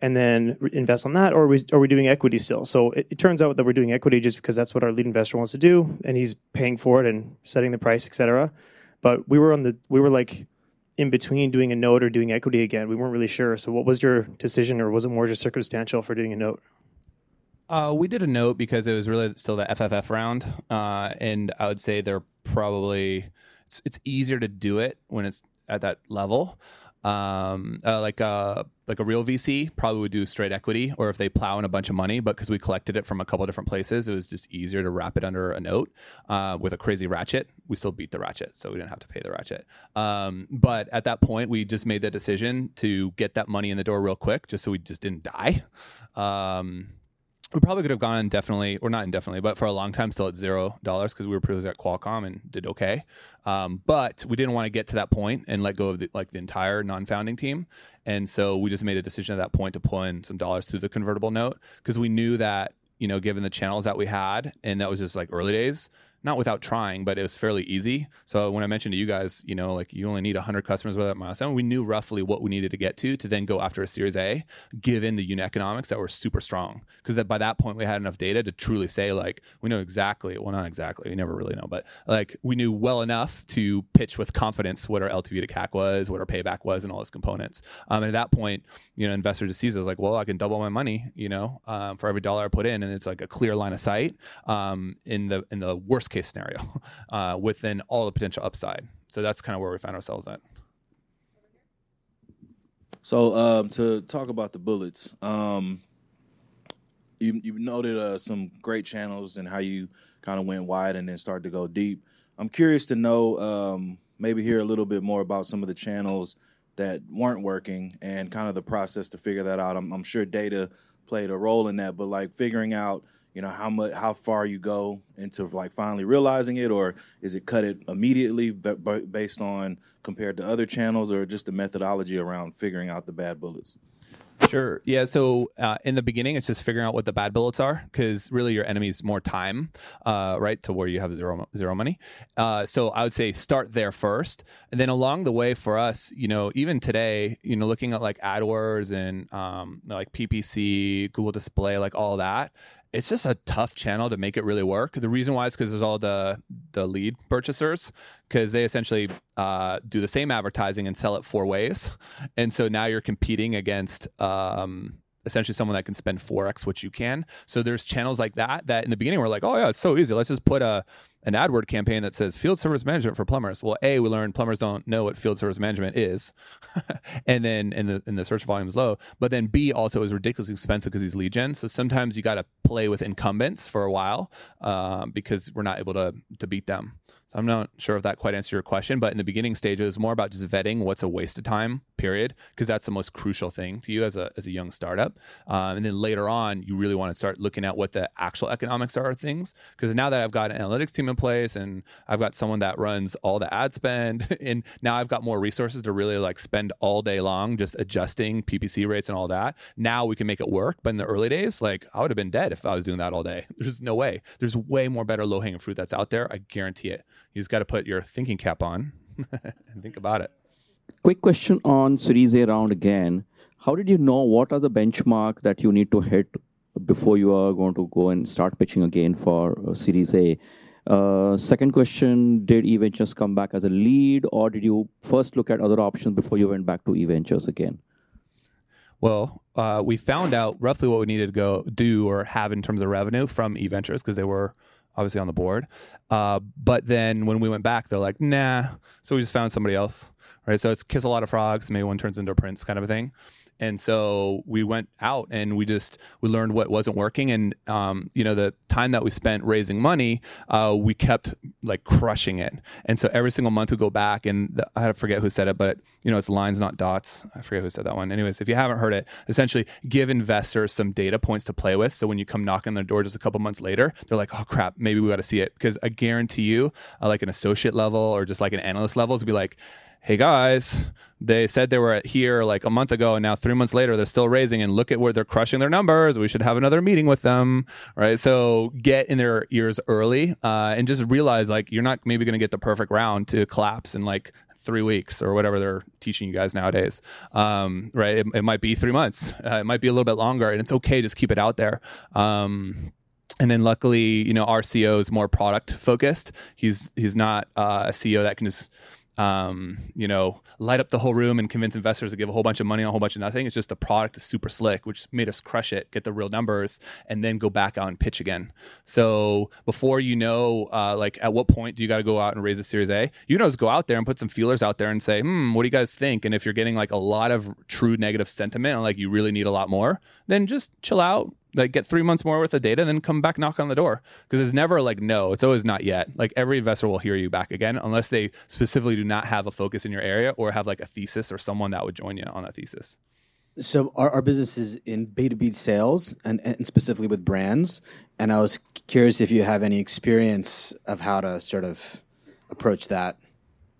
and then invest on that, or are we, are we doing equity still? So it, it, turns out that we're doing equity just because that's what our lead investor wants to do, and he's paying for it and setting the price, et cetera. But we were on the we were like in between doing a note or doing equity again. We weren't really sure. So, what was your decision, or was it more just circumstantial for doing a note? Uh, we did a note because it was really still the FFF round, uh, and I would say they're probably it's, it's easier to do it when it's at that level. Um, uh, like a like a real VC probably would do straight equity, or if they plow in a bunch of money, but because we collected it from a couple different places, it was just easier to wrap it under a note uh, with a crazy ratchet. We still beat the ratchet, so we didn't have to pay the ratchet. Um, but at that point, we just made the decision to get that money in the door real quick, just so we just didn't die. Um, we probably could have gone indefinitely, or not indefinitely, but for a long time still at zero dollars because we were previously at Qualcomm and did okay. Um, but we didn't want to get to that point and let go of the, like the entire non-founding team, and so we just made a decision at that point to pull in some dollars through the convertible note because we knew that you know given the channels that we had and that was just like early days not without trying, but it was fairly easy. So when I mentioned to you guys, you know, like you only need 100 customers with that milestone, we knew roughly what we needed to get to to then go after a Series A, given the unit economics that were super strong. Because that by that point we had enough data to truly say like we know exactly, well not exactly, we never really know, but like we knew well enough to pitch with confidence what our LTV to CAC was, what our payback was, and all those components. Um, and at that point, you know, investor just sees it as like, well, I can double my money, you know, um, for every dollar I put in, and it's like a clear line of sight um, in the in the worst case scenario [laughs] uh, within all the potential upside. So that's kind of where we find ourselves at. So um, to talk about the bullets, um, you you noted uh, some great channels and how you kind of went wide and then started to go deep. I'm curious to know, um, maybe hear a little bit more about some of the channels that weren't working and kind of the process to figure that out. I'm, I'm sure data played a role in that, but like figuring out you know how much how far you go into like finally realizing it or is it cut it immediately based on compared to other channels or just the methodology around figuring out the bad bullets Sure. Yeah. So uh, in the beginning, it's just figuring out what the bad bullets are, because really your enemy is more time, uh, right, to where you have zero zero money. Uh, so I would say start there first, and then along the way for us, you know, even today, you know, looking at like AdWords and um, like PPC, Google Display, like all that, it's just a tough channel to make it really work. The reason why is because there's all the the lead purchasers because they essentially uh, do the same advertising and sell it four ways, and so now you're competing against. Um, essentially someone that can spend 4x what you can so there's channels like that that in the beginning we're like oh yeah it's so easy let's just put a an AdWord campaign that says field service management for plumbers. Well, A, we learned plumbers don't know what field service management is. [laughs] and then and the in the search volume is low. But then B also is ridiculously expensive because he's lead gen. So sometimes you got to play with incumbents for a while um, because we're not able to to beat them. I'm not sure if that quite answered your question, but in the beginning stage, it was more about just vetting what's a waste of time, period, because that's the most crucial thing to you as a, as a young startup. Um, and then later on, you really want to start looking at what the actual economics are of things. Because now that I've got an analytics team in place and I've got someone that runs all the ad spend, [laughs] and now I've got more resources to really like spend all day long just adjusting PPC rates and all that. Now we can make it work. But in the early days, like I would have been dead if I was doing that all day. [laughs] There's no way. There's way more better low hanging fruit that's out there. I guarantee it. You just got to put your thinking cap on [laughs] and think about it. Quick question on Series A round again. How did you know what are the benchmark that you need to hit before you are going to go and start pitching again for uh, Series A? Uh, second question, did eVentures come back as a lead or did you first look at other options before you went back to eVentures again? Well, uh, we found out roughly what we needed to go do or have in terms of revenue from eVentures because they were obviously on the board. Uh, but then when we went back, they're like, nah. So we just found somebody else, right? So it's kiss a lot of frogs. Maybe one turns into a prince kind of a thing and so we went out and we just we learned what wasn't working. And um, you know the time that we spent raising money uh, we kept like crushing it. And so every single month we go back and the, i forget who said it but you know it's lines not dots. I forget who said that one. Anyways if you haven't heard it essentially give investors some data points to play with. So when you come knocking on their door just a couple months later they're like oh crap maybe we got to see it. Because i guarantee you uh, like an associate level or just like an analyst level to be like hey guys, they said they were here like a month ago, and now three months later they're still raising, and look at where they're crushing their numbers. We should have another meeting with them, right? So get in their ears early, uh, and just realize like you're not maybe going to get the perfect round to collapse in like three weeks or whatever they're teaching you guys nowadays. Um, right? It, it, might be three months. Uh, it might be a little bit longer, and it's okay. Just keep it out there. Um, and then luckily, you know, our CEO is more product focused. He's he's not uh, a CEO that can just um, you know, light up the whole room and convince investors to give a whole bunch of money on a whole bunch of nothing. It's just the product is super slick, which made us crush it, get the real numbers, and then go back out and pitch again. So before you know, uh, like at what point do you got to go out and raise a Series A? You know, just go out there and put some feelers out there and say, hmm, what do you guys think? And if you're getting like a lot of true negative sentiment and like you really need a lot more, then just chill out, like get three months more worth of data, then come back knock on the door. Because it's never like no, it's always not yet. Like every investor will hear you back again unless they specifically do not have a focus in your area or have like a thesis or someone that would join you on that thesis. So our, our business is in B2B sales and, and specifically with brands. And I was curious if you have any experience of how to sort of approach that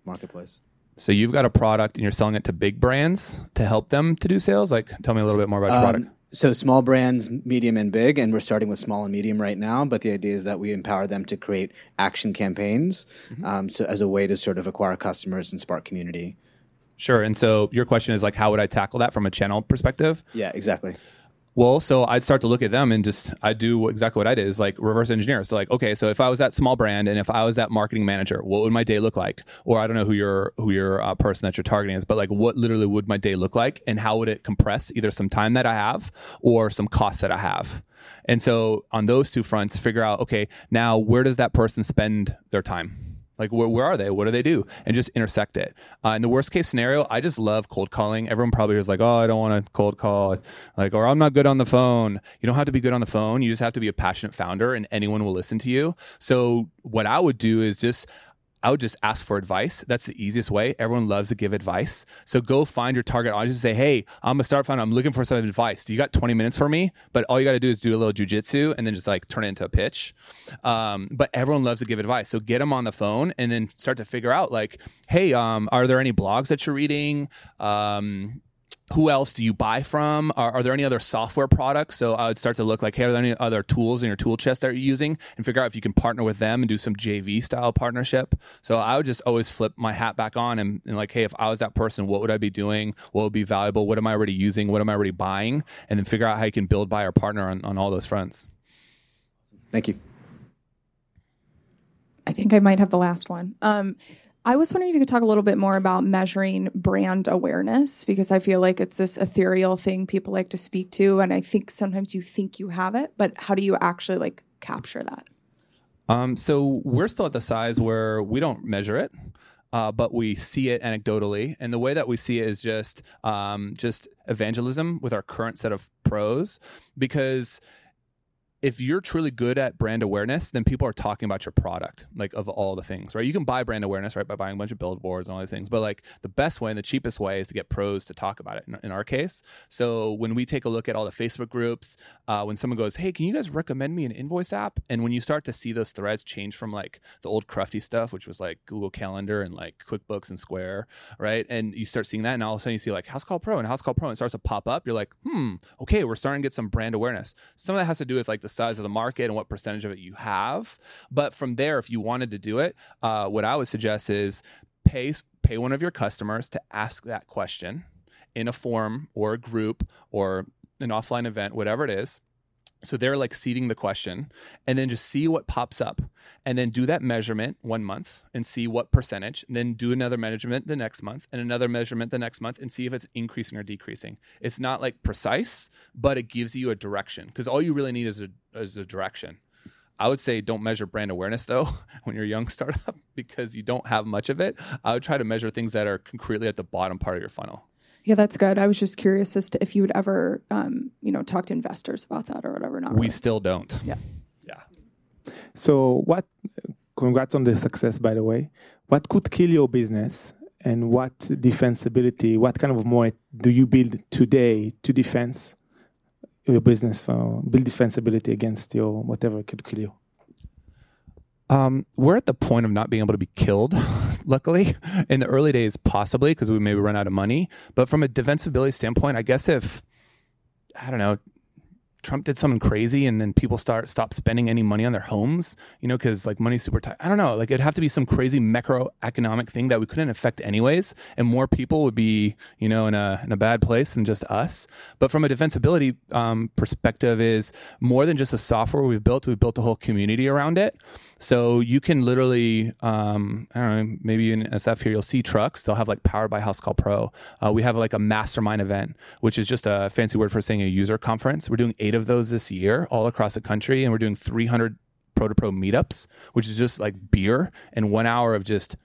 marketplace. So you've got a product and you're selling it to big brands to help them to do sales. Like, tell me a little bit more about your Um, product. So small brands, medium and big, and we're starting with small and medium right now. But the idea is that we empower them to create action campaigns, Mm-hmm. um, so as a way to sort of acquire customers and spark community. Sure. And so your question is like, how would I tackle that from a channel perspective? Yeah, exactly. Well, so I'd start to look at them and just I'd do exactly what I did is like reverse engineer. So like, okay, so if I was that small brand and if I was that marketing manager, what would my day look like? Or I don't know who your who your uh, person that you're targeting is, but like, what literally would my day look like, and how would it compress either some time that I have or some costs that I have? And so on those two fronts, figure out okay, now where does that person spend their time? Like where, where are they? What do they do? And just intersect it. Uh, in the worst case scenario, I just love cold calling. Everyone probably is like, oh, I don't want to cold call, like, or I'm not good on the phone. You don't have to be good on the phone. You just have to be a passionate founder, and anyone will listen to you. So what I would do is just I would just ask for advice. That's the easiest way. Everyone loves to give advice. So go find your target audience and say, hey, I'm a start founder. I'm looking for some advice. Do you got 20 minutes for me? But all you got to do is do a little jujitsu and then just like turn it into a pitch. Um, but everyone loves to give advice. So get them on the phone and then start to figure out like, hey, um, are there any blogs that you're reading? Um, who else do you buy from? Are, are there any other software products? So I would start to look like, hey, are there any other tools in your tool chest that you're using and figure out if you can partner with them and do some JV style partnership. So I would just always flip my hat back on and, and like, hey, if I was that person, what would I be doing? What would be valuable? What am I already using? What am I already buying? And then figure out how you can build, buy, or partner on, on all those fronts. Thank you. I think I might have the last one. Um, I was wondering if you could talk a little bit more about measuring brand awareness because I feel like it's this ethereal thing people like to speak to, and I think sometimes you think you have it, but how do you actually like capture that? Um, so we're still at the size where we don't measure it, uh, but we see it anecdotally, and the way that we see it is just um, just evangelism with our current set of pros, because if you're truly good at brand awareness, then people are talking about your product, like of all the things, right? You can buy brand awareness, right, by buying a bunch of billboards and all these things, but like the best way and the cheapest way is to get pros to talk about it in, in our case. So when we take a look at all the Facebook groups, uh, when someone goes, hey, can you guys recommend me an invoice app? And when you start to see those threads change from like the old crufty stuff, which was like Google Calendar and like QuickBooks and Square, right? And you start seeing that, and all of a sudden you see like Housecall Pro and Housecall Pro, and starts to pop up. You're like, hmm, okay, we're starting to get some brand awareness. Some of that has to do with like the size of the market and what percentage of it you have. But from there, if you wanted to do it, uh, what I would suggest is pay pay one of your customers to ask that question in a forum or a group or an offline event, whatever it is. So they're like seeding the question and then just see what pops up and then do that measurement one month and see what percentage, then do another measurement the next month and another measurement the next month and see if it's increasing or decreasing. It's not like precise, but it gives you a direction because all you really need is a, is a direction. I would say don't measure brand awareness though [laughs] when you're a young startup because you don't have much of it. I would try to measure things that are concretely at the bottom part of your funnel. Yeah, that's good. I was just curious as to if you would ever, um, you know, talk to investors about that or whatever. Not We really. still don't. Yeah. Yeah. So, what? Congrats on the success, by the way. What could kill your business, and what defensibility? What kind of moat do you build today to defense your business? For build defensibility against your whatever could kill you. Um, we're at the point of not being able to be killed, [laughs] luckily. In the early days, possibly because we maybe run out of money. But from a defensibility standpoint, I guess if I don't know, Trump did something crazy and then people start stop spending any money on their homes, you know, because like money's super tight. I don't know. Like it'd have to be some crazy macroeconomic thing that we couldn't affect anyways, and more people would be, you know, in a in a bad place than just us. But from a defensibility um, perspective, is more than just the software we've built. We've built a whole community around it. So you can literally, um, I don't know, maybe in SF here you'll see trucks. They'll have like powered by Housecall Pro. Uh, we have like a mastermind event, which is just a fancy word for saying a user conference. We're doing eight of those this year all across the country, and we're doing 300 pro to pro meetups, which is just like beer and one hour of just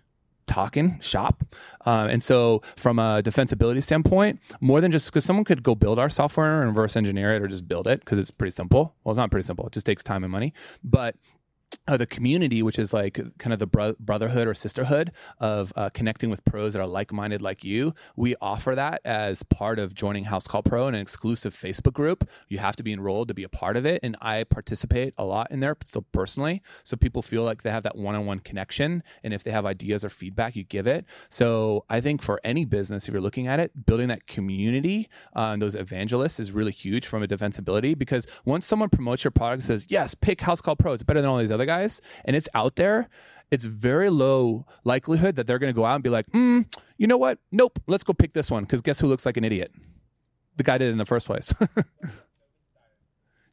talking shop. Uh, and so, from a defensibility standpoint, more than just because someone could go build our software and reverse engineer it or just build it because it's pretty simple. Well, it's not pretty simple, it just takes time and money. But uh, the community, which is like kind of the bro- brotherhood or sisterhood of uh, connecting with pros that are like minded like you, we offer that as part of joining Housecall Pro in an exclusive Facebook group. You have to be enrolled to be a part of it. And I participate a lot in there, still personally. So people feel like they have that one on one connection. And if they have ideas or feedback, you give it. So I think for any business, if you're looking at it, building that community, uh, those evangelists is really huge from a defensibility because once someone promotes your product and says, yes, pick Housecall Pro, it's better than all these other guys guys and it's out there, it's very low likelihood that they're going to go out and be like, mm, you know what? Nope, let's go pick this one because guess who looks like an idiot? The guy did it in the first place. [laughs]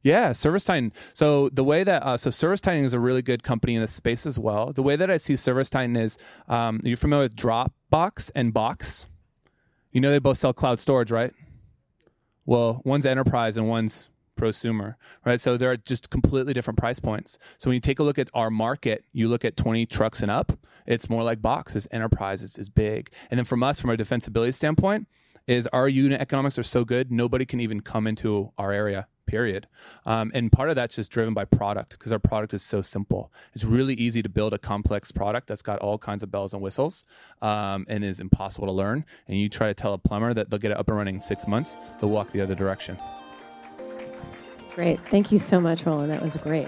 Yeah, ServiceTitan. So the way that uh, so ServiceTitan is a really good company in this space as well. The way that I see ServiceTitan is, um, you're familiar with Dropbox and Box. You know they both sell cloud storage, right? Well, one's enterprise and one's prosumer, right? So there are just completely different price points. So when you take a look at our market, you look at 20 trucks and up, it's more like box, it's enterprise, big. And then from us, from a defensibility standpoint, is our unit economics are so good, nobody can even come into our area period. Um, and part of that's just driven by product because our product is so simple. It's really easy to build a complex product that's got all kinds of bells and whistles um, and is impossible to learn. And you try to tell a plumber that they'll get it up and running in six months, they'll walk the other direction. Great. Thank you so much, Roland. That was great.